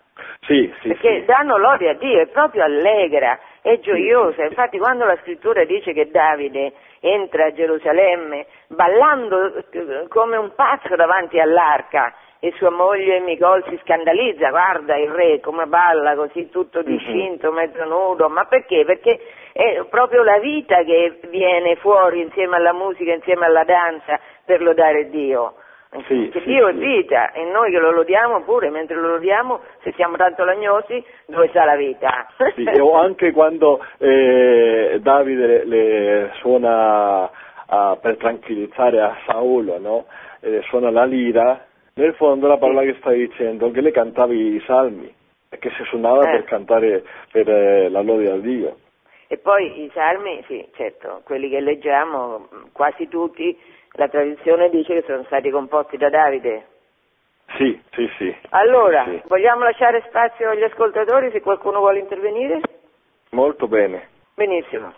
Sì, sì, perché sì. danno lode a Dio, è proprio allegra, è gioiosa. Infatti quando la scrittura dice che Davide entra a Gerusalemme ballando eh, come un pazzo davanti all'arca e sua moglie Micol si scandalizza, guarda il re come balla così tutto Mhm. discinto, mezzo nudo, ma perché? Perché è proprio la vita che viene fuori insieme alla musica, insieme alla danza per lodare Dio. Sì, che sì, Dio è sì. vita e noi che lo lodiamo pure, mentre lo lodiamo, se siamo tanto lagnosi, dove sta la vita? Sì, o anche quando eh, Davide le, le suona ah, per tranquillizzare a Saulo, no? Eh, suona la lira, nel fondo la parola che stai dicendo che le cantavi i salmi, e che si suonava Eh. per cantare per eh, la lode a Dio. E poi i salmi, sì, certo, quelli che leggiamo, quasi tutti, la tradizione dice che sono stati composti da Davide. Sì, sì, sì. Allora, Sì. vogliamo lasciare spazio agli ascoltatori se qualcuno vuole intervenire? Molto bene. Benissimo.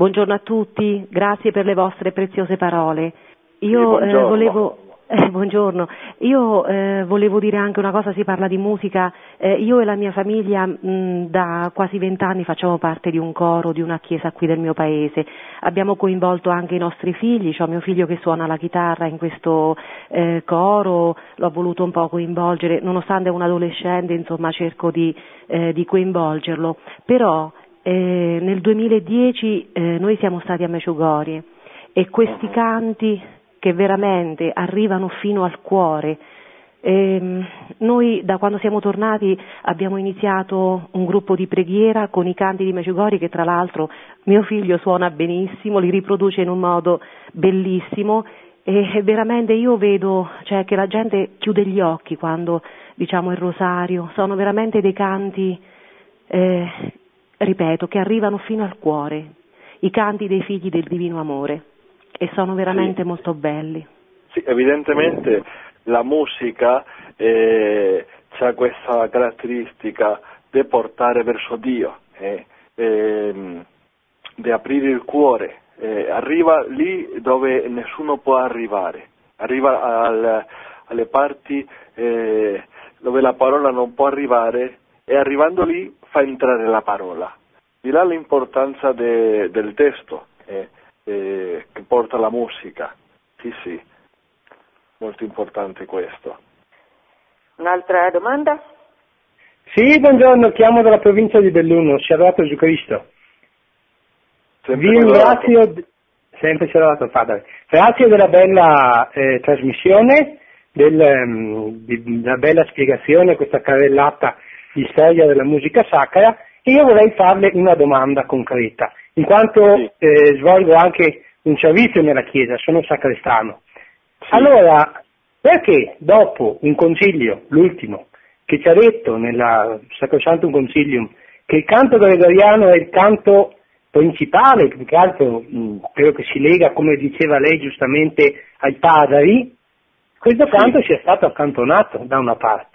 Buongiorno a tutti, grazie per le vostre preziose parole. Io Sì, eh, volevo eh, buongiorno. Io eh, volevo dire anche una cosa, si parla di musica. Eh, io e la mia famiglia mh, da quasi vent'anni facciamo parte di un coro, di una chiesa qui del mio paese. Abbiamo coinvolto anche i nostri figli, ho mio figlio che suona la chitarra in questo eh, coro, l'ho voluto un po' coinvolgere, nonostante è un adolescente, insomma cerco di, eh, di coinvolgerlo. Però eh, nel 2010 eh, noi siamo stati a Meciugori e questi canti che veramente arrivano fino al cuore. ehm, noi da quando siamo tornati abbiamo iniziato un gruppo di preghiera con i canti di Meciugori che tra l'altro mio figlio suona benissimo, li riproduce in un modo bellissimo e veramente io vedo cioè, che la gente chiude gli occhi quando diciamo il rosario, sono veramente dei canti eh, ripeto, che arrivano fino al cuore, i canti dei figli del divino amore e sono veramente Sì. molto belli. Sì, evidentemente la musica eh, ha questa caratteristica di portare verso Dio, eh, ehm, di aprire il cuore, eh, arriva lì dove nessuno può arrivare, arriva al- alle parti eh, dove la parola non può arrivare e arrivando lì fa entrare la parola. Di là l'importanza de- del testo eh, eh, che porta la musica. Sì, sì, molto importante questo. Un'altra domanda? Sì, buongiorno, chiamo dalla provincia di Belluno, Serrato Gesù Cristo. Sempre Vi ringrazio, sempre Serrato Padre, grazie della bella eh, trasmissione, del, ehm, di- della bella spiegazione, questa carrellata di storia della musica sacra e io vorrei farle una domanda concreta, in quanto Sì. eh, svolgo anche un servizio nella Chiesa, sono sacrestano. Sì. Allora, perché dopo un concilio, l'ultimo, che ci ha detto nella Sacrosantum Concilium che il canto gregoriano è il canto principale, più che altro credo che si lega, come diceva lei giustamente, ai padri, questo Sì. canto sia stato accantonato da una parte.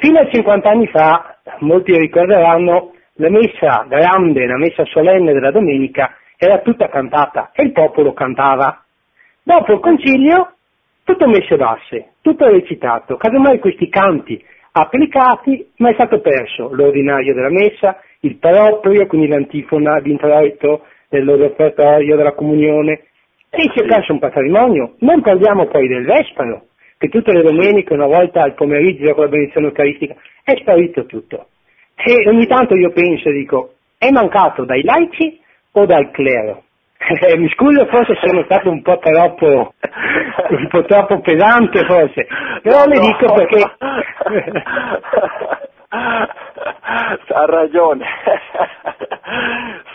Fino a 50 anni fa, molti ricorderanno, la messa grande, la messa solenne della domenica era tutta cantata e il popolo cantava. Dopo il concilio tutto messe basse, tutto recitato, casomai questi canti applicati, ma è stato perso l'ordinario della messa, il proprio, quindi l'antifona, l'introito del repertorio della comunione, e si è perso un patrimonio. Non parliamo poi del Vespero, che tutte le domeniche, una volta al pomeriggio con la benedizione eucaristica, è sparito tutto. E ogni tanto io penso e dico, è mancato dai laici o dal clero? Eh, mi scuso, forse sono stato un po' troppo, un po' troppo pesante forse, però No, le no. dico perché... ha ragione.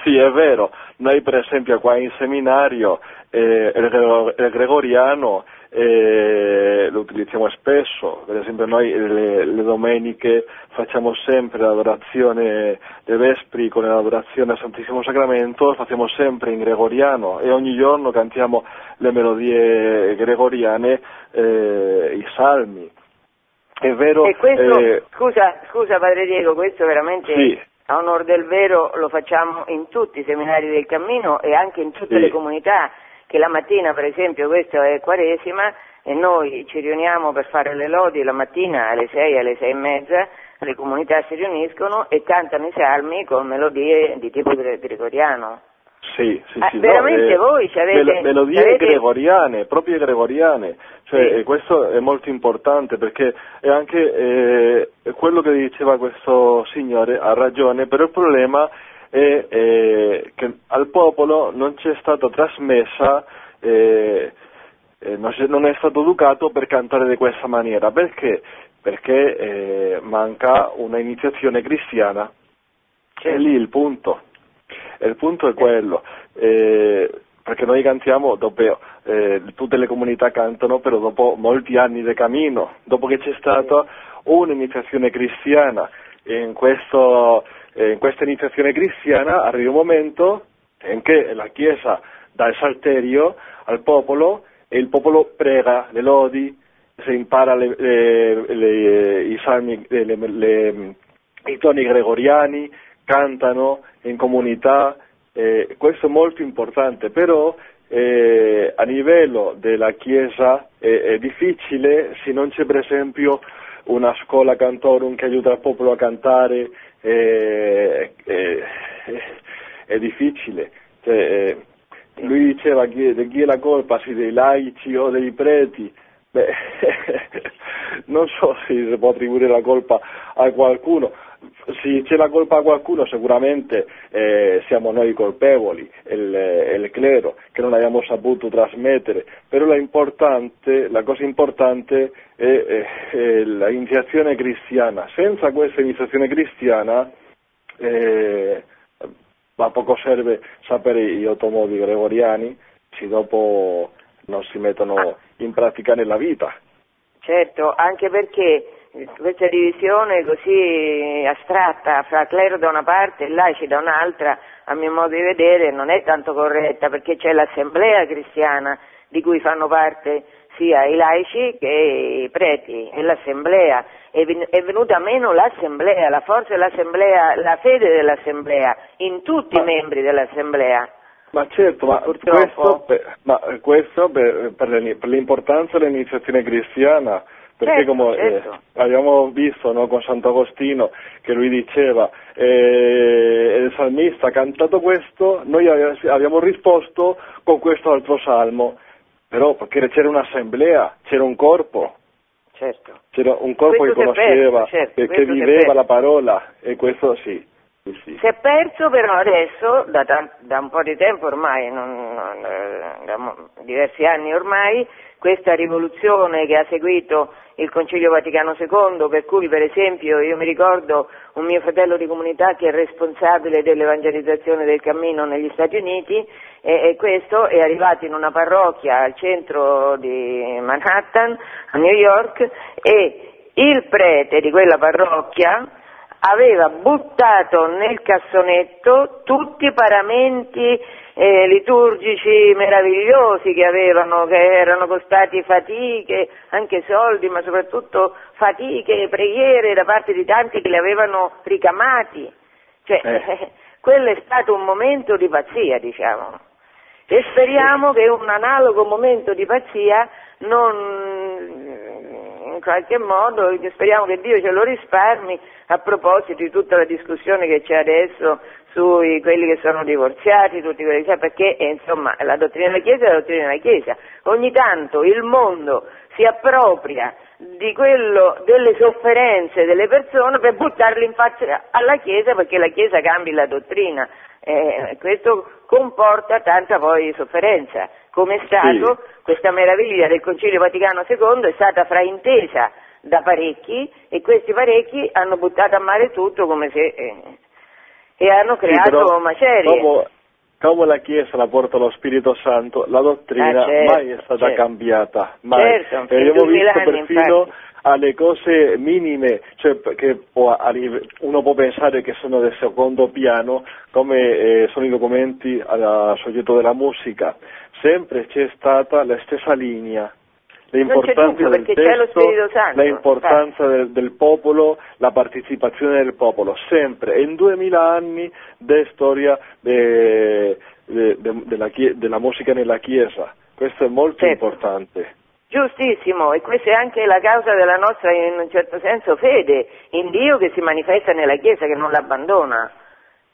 sì, è vero. Noi per esempio qua in seminario eh, il gregoriano eh, lo utilizziamo spesso, per esempio noi le, le domeniche facciamo sempre l'adorazione dei Vespri con l'adorazione al Santissimo Sacramento, lo facciamo sempre in gregoriano e ogni giorno cantiamo le melodie gregoriane, eh, i salmi. È vero, E questo, eh, scusa, scusa Padre Diego, questo veramente Sì. a onor del vero lo facciamo in tutti i seminari del cammino e anche in tutte Sì. le comunità che la mattina, per esempio, questo è Quaresima e noi ci riuniamo per fare le lodi la mattina alle 6, alle 6 e mezza, le comunità si riuniscono e cantano i salmi con melodie di tipo gre- gregoriano. Sì, sì, Ah, sì, veramente eh, voi ci avete- mel- melodie avete- gregoriane, proprio gregoriane, cioè Sì. questo è molto importante perché è anche eh, quello che diceva questo signore, ha ragione, però il problema è eh, che al popolo non c'è stata trasmessa, eh, non, c'è- non è stato educato per cantare di questa maniera, perché? Perché manca una iniziazione cristiana, è lì il punto. E il punto è quello, perché noi cantiamo dopo, eh, tutte le comunità cantano, però dopo molti anni di cammino, dopo che c'è stata un'iniziazione cristiana. E in, questo, eh, in questa iniziazione cristiana arriva un momento in cui la Chiesa dà il salterio al popolo e il popolo prega le lodi, si impara le- le- i salmi, i toni gregoriani, cantano in comunità, eh, questo è molto importante, però eh, a livello della Chiesa è, è difficile se non c'è per esempio una scuola cantorum che aiuta il popolo a cantare, eh, eh, è difficile. Cioè, lui diceva di chi è la colpa, se dei laici o dei preti. Beh, non so se si può attribuire la colpa a qualcuno, se c'è la colpa a qualcuno sicuramente eh, siamo noi colpevoli, il, il clero, che non abbiamo saputo trasmettere, però la, la cosa importante è, è- è l'iniziazione cristiana. Senza questa iniziazione cristiana eh, ma poco serve sapere gli otto modi gregoriani se dopo non si mettono in pratica nella vita. Certo, anche perché questa divisione così astratta fra clero da una parte e laici da un'altra, a mio modo di vedere, non è tanto corretta perché c'è l'assemblea cristiana di cui fanno parte sia i laici che i preti e l'assemblea. È, ven- è venuta meno l'assemblea, la forza dell'assemblea, la fede dell'assemblea in tutti i membri dell'assemblea. Ma certo, ma Purtroppo. questo, per, ma questo per, per l'importanza dell'iniziazione cristiana, perché Certo, come eh, certo. abbiamo visto no, con Sant'Agostino che lui diceva, eh, il salmista ha cantato questo, noi abbiamo risposto con questo altro salmo, però perché c'era un'assemblea, c'era un corpo, Certo. c'era un corpo Questo che conosceva, perso, certo, che, che viveva la parola e questo sì. Sì. Si è perso però adesso, da, da un po' di tempo ormai, non- non, eh, da diversi anni ormai, questa rivoluzione che ha seguito il Concilio Vaticano II, per cui per esempio io mi ricordo un mio fratello di comunità che è responsabile dell'evangelizzazione del cammino negli Stati Uniti e, e questo è arrivato in una parrocchia al centro di Manhattan, a New York, e il prete di quella parrocchia aveva buttato nel cassonetto tutti i paramenti eh, liturgici meravigliosi che avevano, che erano costati fatiche, anche soldi, ma soprattutto fatiche e preghiere da parte di tanti che li avevano ricamati. Cioè, Eh. quello è stato un momento di pazzia, diciamo. e speriamo che un analogo momento di pazzia non in qualche modo speriamo che Dio ce lo risparmi a proposito di tutta la discussione che c'è adesso su quelli che sono divorziati, tutti quelli che perché eh, insomma la dottrina della Chiesa è la dottrina della Chiesa. Ogni tanto il mondo si appropria di quello, delle sofferenze delle persone per buttarle in faccia alla Chiesa perché la Chiesa cambi la dottrina. Eh, questo comporta tanta poi sofferenza. Come è stato Sì. questa meraviglia del Concilio Vaticano II è stata fraintesa da parecchi e questi parecchi hanno buttato a mare tutto come se eh, e hanno Sì, creato però macerie. Come, come la Chiesa la porta lo Spirito Santo, la dottrina Ah, certo, mai è stata certo. cambiata, mai. Certo, e abbiamo visto perfino infatti. alle cose minime, cioè che può uno può pensare che sono del secondo piano, come eh, sono i documenti al soggetto della musica, sempre c'è stata la stessa linea. L'importanza del testo, l'importanza del, del popolo, la partecipazione del popolo, sempre. In duemila anni di storia de- de- de- della musica nella Chiesa, questo è molto Certo. importante. Giustissimo, e questa è anche la causa della nostra, in un certo senso, fede in Dio che si manifesta nella Chiesa, che non l'abbandona.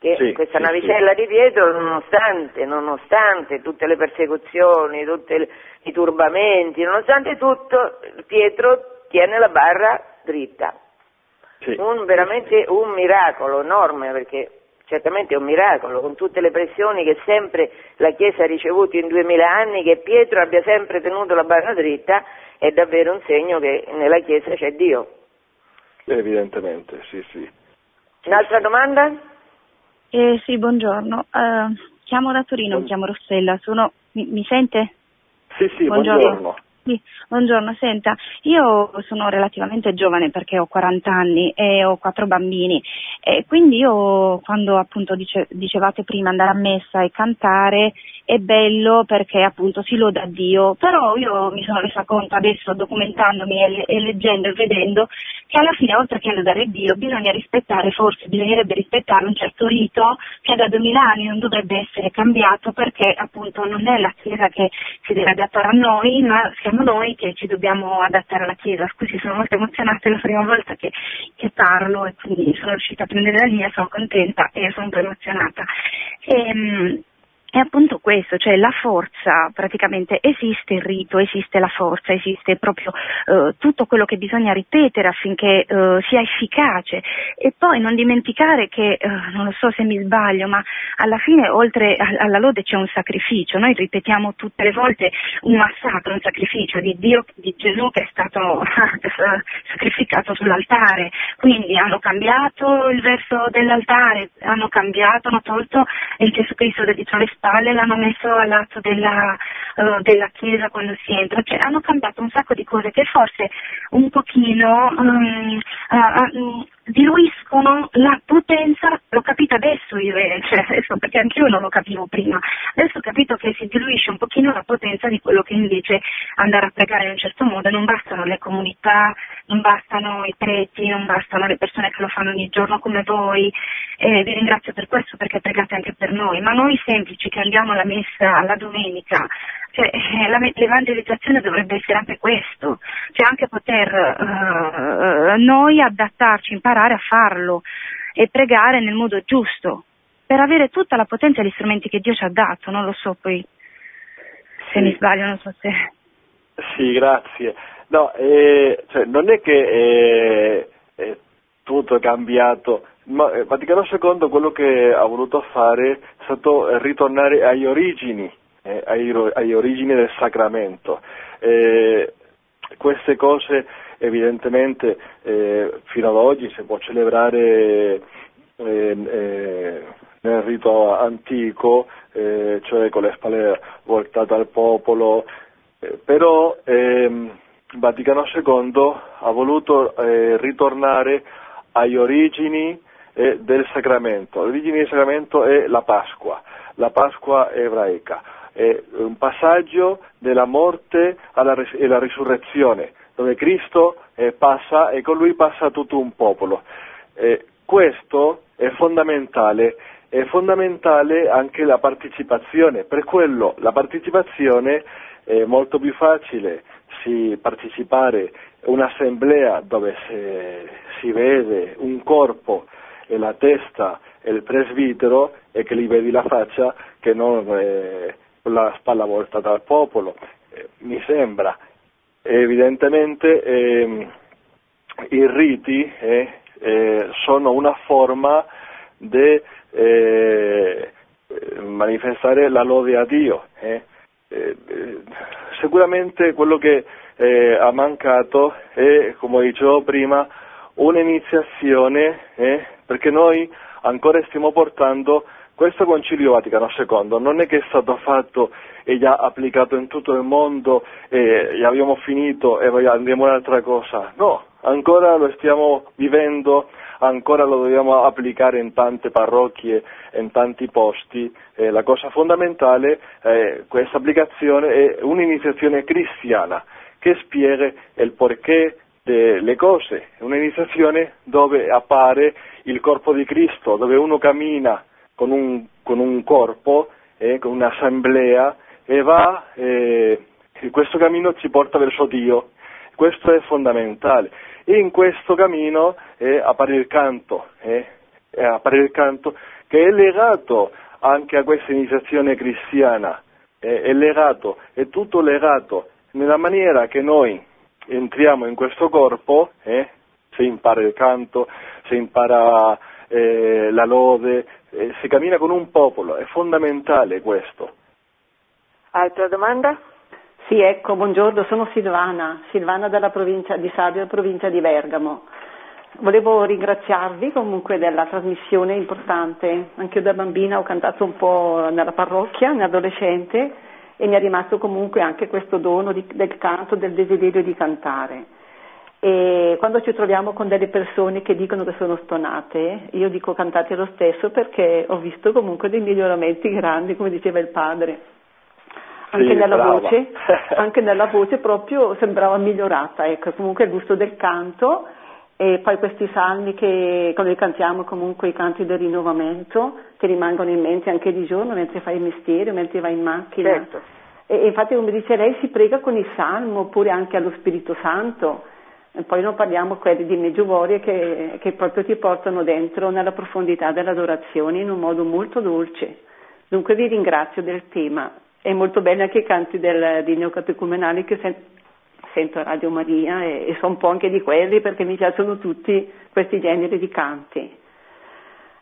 Che Sì, questa sì, navicella di Pietro, nonostante, nonostante tutte le persecuzioni, tutti i turbamenti, nonostante tutto, Pietro tiene la barra dritta. Sì. Un, veramente un miracolo enorme, perché certamente è un miracolo, con tutte le pressioni che sempre la Chiesa ha ricevuto in duemila anni, che Pietro abbia sempre tenuto la barra dritta, è davvero un segno che nella Chiesa c'è Dio. Evidentemente, sì, sì. Un'altra domanda? Eh, sì, buongiorno. Eh, chiamo da Torino, mi chiamo Rossella. Sono... Mi, mi sente? Sì, sì, buongiorno. Sì, buongiorno, senta, io sono relativamente giovane perché ho 40 anni e ho quattro bambini e quindi io quando appunto dice- dicevate prima andare a messa e cantare è bello perché appunto si loda Dio, però io mi sono resa conto adesso documentandomi e, e leggendo e vedendo che alla fine oltre che lodare Dio bisogna rispettare, forse bisognerebbe rispettare un certo rito che da 2000 anni non dovrebbe essere cambiato perché appunto non è la Chiesa che si deve adattare a noi, ma siamo noi che ci dobbiamo adattare alla Chiesa. Scusi, sono molto emozionata, è la prima volta che, che parlo e quindi sono riuscita a prendere la linea, sono contenta e sono un po' emozionata. Ehm, è appunto questo, cioè la forza, praticamente esiste il rito, esiste la forza, esiste proprio eh, tutto quello che bisogna ripetere affinché eh, sia efficace. E poi non dimenticare che, eh, non lo so se mi sbaglio, ma alla fine oltre alla lode c'è un sacrificio, noi ripetiamo tutte le volte un massacro, un sacrificio di Dio, di Gesù che è stato sacrificato sull'altare, quindi hanno cambiato il verso dell'altare, hanno cambiato, hanno tolto il Gesù Cristo dietro le spalle, l'hanno messo al lato della, eh, della chiesa quando si entra, cioè hanno cambiato un sacco di cose che forse un pochino ah, ah, mm, diluiscono la potenza, l'ho capito adesso io, eh, cioè adesso perché anch'io non lo capivo prima, adesso ho capito che si diluisce un pochino la potenza di quello che invece andare a pregare in un certo modo, non bastano le comunità, non bastano i preti, non bastano le persone che lo fanno ogni giorno come voi, eh, vi ringrazio per questo perché pregate anche per noi, ma noi semplici che andiamo alla messa la domenica, cioè, eh, la- l'evangelizzazione dovrebbe essere anche questo, cioè anche poter eh, noi adattarci, imparare a farlo e pregare nel modo giusto, per avere tutta la potenza e gli strumenti che Dio ci ha dato, non lo so poi se Sì. mi sbaglio, non so se... Sì, grazie. No, eh, cioè, non è che eh, eh, tutto è cambiato, ma Vaticano II quello che ha voluto fare è stato ritornare agli origini, eh, ai, agli origini del sacramento. Eh, queste cose evidentemente eh, fino ad oggi si può celebrare eh, eh, nel rito antico, eh, cioè con le spalle voltate al popolo, eh, però ehm, Vaticano II ha voluto ritornare agli origini del sacramento. L'origine del sacramento è la Pasqua, la Pasqua ebraica, è un passaggio della morte alla res- e alla risurrezione, dove Cristo eh, passa e con lui passa tutto un popolo. Eh, questo è fondamentale è fondamentale anche la partecipazione, per quello la partecipazione è molto più facile si partecipare un'assemblea dove si vede un corpo e la testa e il presbitero e che gli vedi la faccia che non eh, la spalla volta dal popolo, eh, mi sembra. Evidentemente eh, i riti eh, eh, sono una forma di eh, manifestare la lode a Dio. sicuramente quello che ha mancato è, come dicevo prima, un'iniziazione, perché noi ancora stiamo portando questo Concilio Vaticano II non è che è stato fatto e già applicato in tutto il mondo e abbiamo finito e andiamo un'altra cosa, no, ancora lo stiamo vivendo, ancora lo dobbiamo applicare in tante parrocchie, in tanti posti. Eh, la cosa fondamentale è questa applicazione è un'iniziazione cristiana che spiega il perché delle cose, un'iniziazione dove appare il corpo di Cristo, dove uno cammina con un, con un corpo, eh, con un'assemblea e va, eh, questo cammino ci porta verso Dio, questo è fondamentale. E in questo cammino eh, appare il canto, eh, appare il canto che è legato anche a questa iniziazione cristiana, eh, è legato, è tutto legato, nella maniera che noi entriamo in questo corpo, eh, si impara il canto, si impara eh, la lode, eh, si cammina con un popolo, è fondamentale questo. Altra domanda? Sì, ecco, buongiorno, sono Silvana, Silvana della provincia di Sabio, provincia di Bergamo. Volevo ringraziarvi comunque della trasmissione importante, anche io da bambina ho cantato un po' nella parrocchia, in adolescente e mi è rimasto comunque anche questo dono di, del canto, del desiderio di cantare. E quando ci troviamo con delle persone che dicono che sono stonate, io dico cantate lo stesso perché ho visto comunque dei miglioramenti grandi, come diceva il padre. Anche, sì, nella, voce, anche nella voce proprio sembrava migliorata, ecco, comunque il gusto del canto e poi questi salmi che quando li cantiamo comunque i canti del rinnovamento che rimangono in mente anche di giorno mentre fai il mestiere, mentre vai in macchina. Certo. E, e infatti come dice lei si prega con il salmo oppure anche allo Spirito Santo e poi non parliamo quelli di Meggiugorie che, che proprio ti portano dentro nella profondità dell'adorazione in un modo molto dolce. Dunque vi ringrazio del tema. È molto bello anche i canti del, di neocatecumenali che sen- sento a Radio Maria e, e so un po' anche di quelli perché mi piacciono tutti questi generi di canti.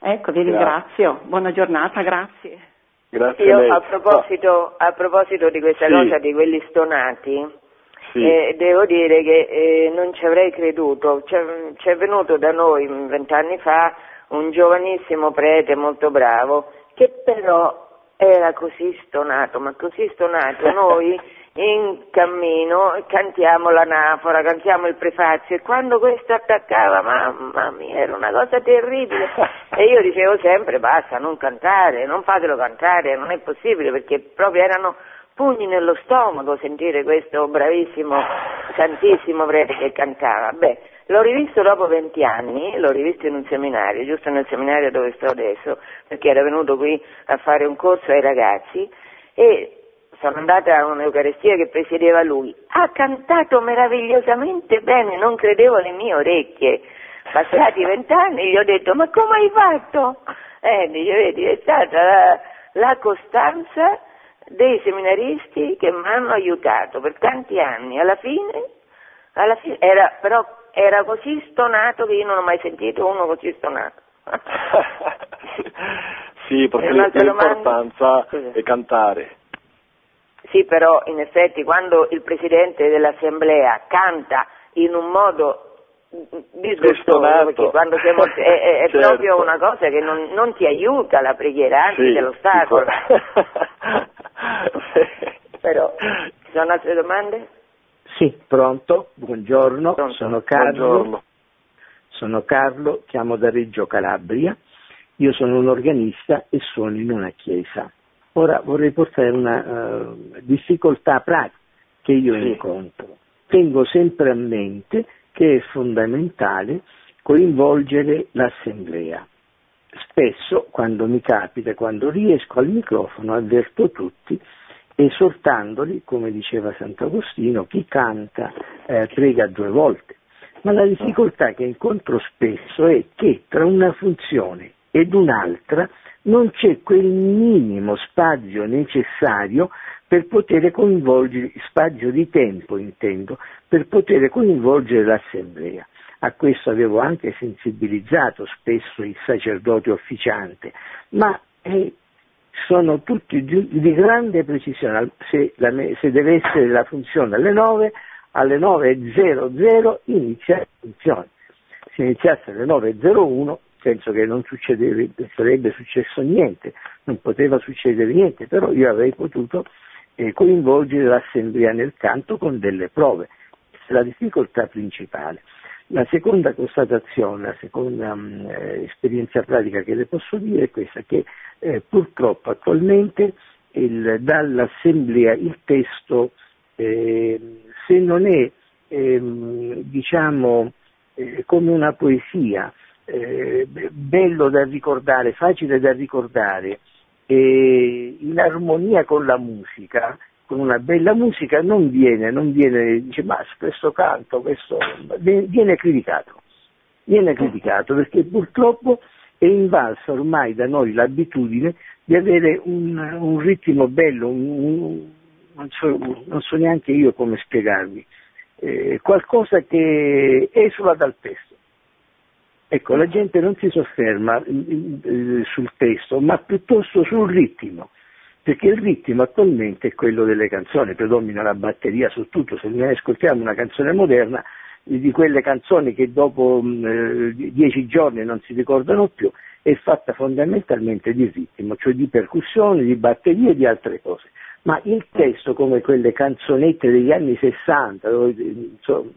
Ecco, vi Grazie. ringrazio. Buona giornata, grazie. Grazie a Io lei. a proposito, a proposito di questa Sì. cosa di quelli stonati, Sì. eh, devo dire che eh, non ci avrei creduto. C'è, c'è venuto da noi mm, vent'anni fa un giovanissimo prete molto bravo che però era così stonato, ma così stonato. Noi in cammino cantiamo l'anafora, cantiamo il prefazio e quando questo attaccava, mamma mia, era una cosa terribile. E io dicevo sempre basta, non cantare, non fatelo cantare, non è possibile perché proprio erano pugni nello stomaco sentire questo bravissimo, santissimo prete che cantava. Beh, l'ho rivisto dopo 20 anni, l'ho rivisto in un seminario, giusto nel seminario dove sto adesso, perché era venuto qui a fare un corso ai ragazzi e sono andata a un'Eucarestia che presiedeva lui. Ha cantato meravigliosamente bene, non credevo alle mie orecchie. Passati vent'anni gli ho detto, ma come hai fatto? Eh, dice, vedi, è stata la, la costanza dei seminaristi che mi hanno aiutato per tanti anni. Alla fine, alla fine era, però era così stonato che io non ho mai sentito uno così stonato. sì, perché l'importanza domanda? è cantare. Sì, però in effetti quando il Presidente dell'Assemblea canta in un modo disgustoso, perché quando siamo, è, è- Certo. proprio una cosa che non, non ti aiuta la preghiera, anzi Sì, te l'ostacola. Però, ci sono altre domande? Sì, pronto, buongiorno, Pronto, sono Carlo, Buongiorno. sono Carlo, chiamo da Reggio Calabria, io sono un organista e sono in una chiesa. Ora vorrei portare una eh, difficoltà pratica che io Sì. incontro. Tengo sempre a mente che è fondamentale coinvolgere l'assemblea. spesso, quando mi capita, quando riesco al microfono, avverto tutti esortandoli, come diceva Sant'Agostino, chi canta eh, prega due volte. Ma la difficoltà che incontro spesso è che tra una funzione ed un'altra non c'è quel minimo spazio necessario per poter coinvolgere, spazio di tempo intendo, per poter coinvolgere l'assemblea. A questo avevo anche sensibilizzato spesso il sacerdote officiante, ma eh, sono tutti di, di grande precisione. Se, la, se, deve essere la funzione alle 9, alle 9.00 inizia la funzione. Se iniziasse alle 9.01 penso che non sarebbe successo niente, non poteva succedere niente, però io avrei potuto eh, coinvolgere l'assemblea nel canto con delle prove. Questa è la difficoltà principale. La seconda constatazione, la seconda mh, mm, eh, esperienza pratica che le posso dire è questa, che eh, purtroppo attualmente il, dall'assemblea il testo, eh, se non è ehm, diciamo eh, come una poesia, eh, bello da ricordare, facile da ricordare, in armonia con la musica, con una bella musica non viene, non viene, dice ma questo canto, questo viene criticato, viene criticato perché purtroppo è invalsa ormai da noi l'abitudine di avere un, un ritmo bello, un, non, so, non, so, neanche io come spiegarvi, eh, qualcosa che esula dal testo. Ecco, la gente non si sofferma eh, sul testo, ma piuttosto sul ritmo perché il ritmo attualmente è quello delle canzoni, predomina la batteria su tutto, se noi ascoltiamo una canzone moderna, di quelle canzoni che dopo mh, eh, dieci giorni non si ricordano più, è fatta fondamentalmente di ritmo, cioè di percussioni, di batterie e di altre cose. Ma il testo, come quelle canzonette degli anni 60, dove, insomma,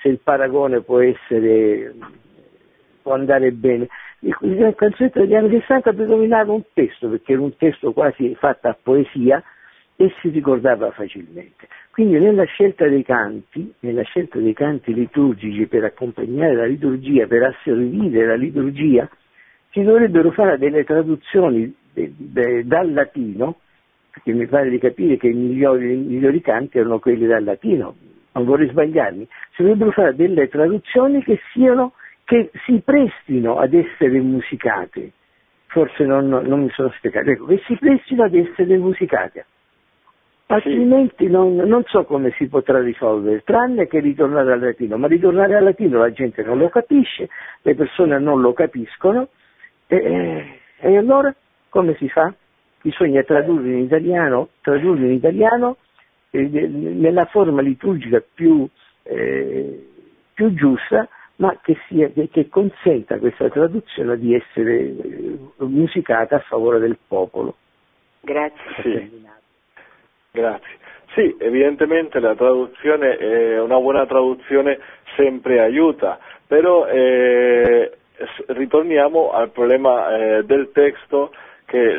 se il paragone può essere, può andare bene, il canzonetto degli anni 60 predominava un testo, perché era un testo quasi fatto a poesia e si ricordava facilmente. Quindi nella scelta dei canti, nella scelta dei canti liturgici per accompagnare la liturgia, per asservire la liturgia, si dovrebbero fare delle traduzioni de, de, dal latino, perché mi pare di capire che i migliori, i migliori canti erano quelli dal latino, non vorrei sbagliarmi, si dovrebbero fare delle traduzioni che siano che si prestino ad essere musicate, forse non, non mi sono spiegato, ecco, che si prestino ad essere musicate, altrimenti non, non, so come si potrà risolvere, tranne che ritornare al latino, ma ritornare al latino la gente non lo capisce, le persone non lo capiscono, e, e allora come si fa? Bisogna tradurre in italiano, tradurre in italiano eh, nella forma liturgica più, eh, più giusta, ma che, sia, che, che, consenta questa traduzione di essere eh, musicata a favore del popolo. Grazie. Sì. Grazie. Sì, evidentemente la traduzione, è una buona traduzione sempre aiuta, però eh, ritorniamo al problema eh, del testo che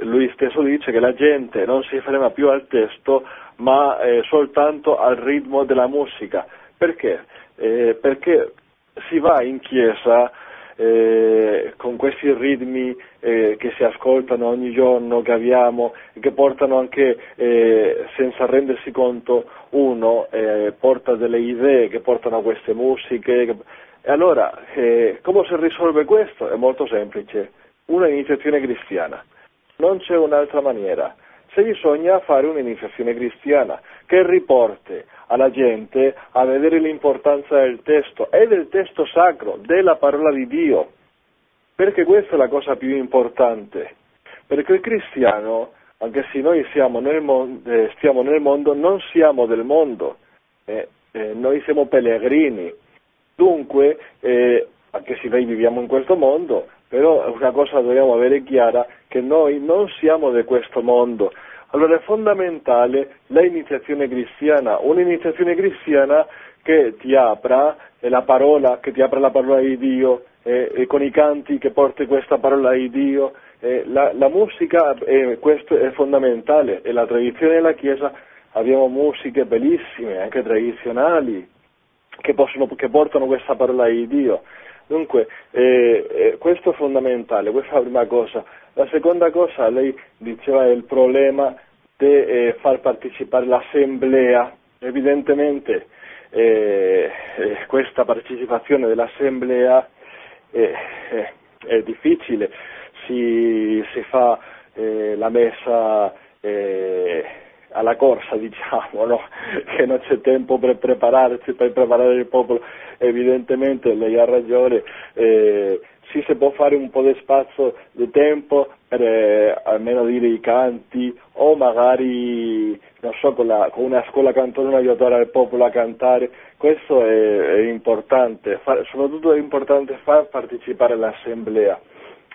lui stesso dice che la gente non si ferma più al testo ma eh, soltanto al ritmo della musica. Perché? Eh, perché si va in chiesa eh, con questi ritmi eh, che si ascoltano ogni giorno, che abbiamo, che portano anche, eh, senza rendersi conto, uno eh, porta delle idee che portano a queste musiche. Che... E allora, eh, come si risolve questo? È molto semplice, una iniziazione cristiana, non c'è un'altra maniera se bisogna fare un'iniziazione cristiana che riporti alla gente a vedere l'importanza del testo e del testo sacro, della parola di Dio, perché questa è la cosa più importante, perché il cristiano, anche se noi nel mondo, eh, stiamo nel mondo, non siamo del mondo, eh, eh, noi siamo pellegrini, dunque, eh, anche se noi viviamo in questo mondo, però una cosa dobbiamo avere chiara, che noi non siamo di questo mondo. Allora è fondamentale l'iniziazione cristiana, un'iniziazione cristiana che ti apra la parola, che ti apra la parola di Dio, eh, con i canti che porti questa parola di Dio. Eh, la, la, musica, eh, questo è fondamentale, e la tradizione della Chiesa abbiamo musiche bellissime, anche tradizionali, che, possono, che portano questa parola di Dio Dunque, eh, eh, questo è fondamentale, questa è la prima cosa. La seconda cosa, lei diceva il problema di eh, far partecipare l'assemblea. Evidentemente eh, eh, questa partecipazione dell'assemblea è difficile, si, si fa la messa alla corsa, diciamo, no? che non c'è tempo per prepararsi, per preparare il popolo, evidentemente lei ha ragione, eh, sì si può fare un po' di spazio di tempo per eh, almeno dire i canti o magari, so, con, la, con una scuola cantorina aiutare il popolo a cantare, questo è, è importante, far, soprattutto è importante far partecipare all'assemblea,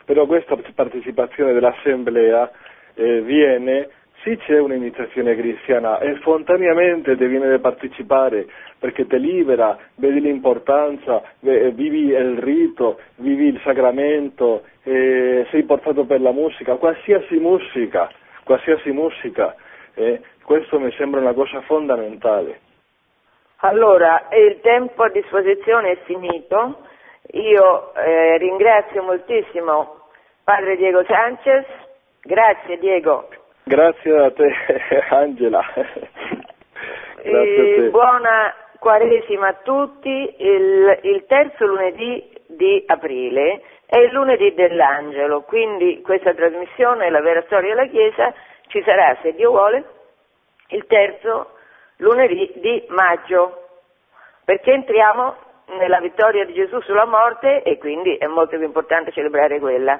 però questa partecipazione dell'assemblea eh, viene sì c'è un'iniziazione cristiana e spontaneamente ti viene a partecipare perché ti libera, vedi l'importanza, vivi il rito, vivi il sacramento, eh, sei portato per la musica, qualsiasi musica, qualsiasi musica, eh, questo mi sembra una cosa fondamentale. Allora, il tempo a disposizione è finito, io eh, ringrazio moltissimo Padre Diego Sanchez, grazie Diego Grazie a te Angela. Grazie a buona Quaresima a tutti. Il, il terzo lunedì di aprile è il lunedì dell'Angelo, quindi questa trasmissione, la vera storia della Chiesa, ci sarà, se Dio vuole, il terzo lunedì di maggio, perché entriamo nella vittoria di Gesù sulla morte e quindi è molto più importante celebrare quella.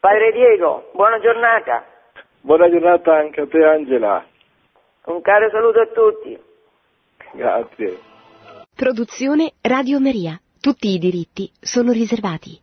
Padre Diego, buona giornata. Buona giornata anche a te Angela. Un caro saluto a tutti. Grazie. Produzione Radio Maria. Tutti i diritti sono riservati.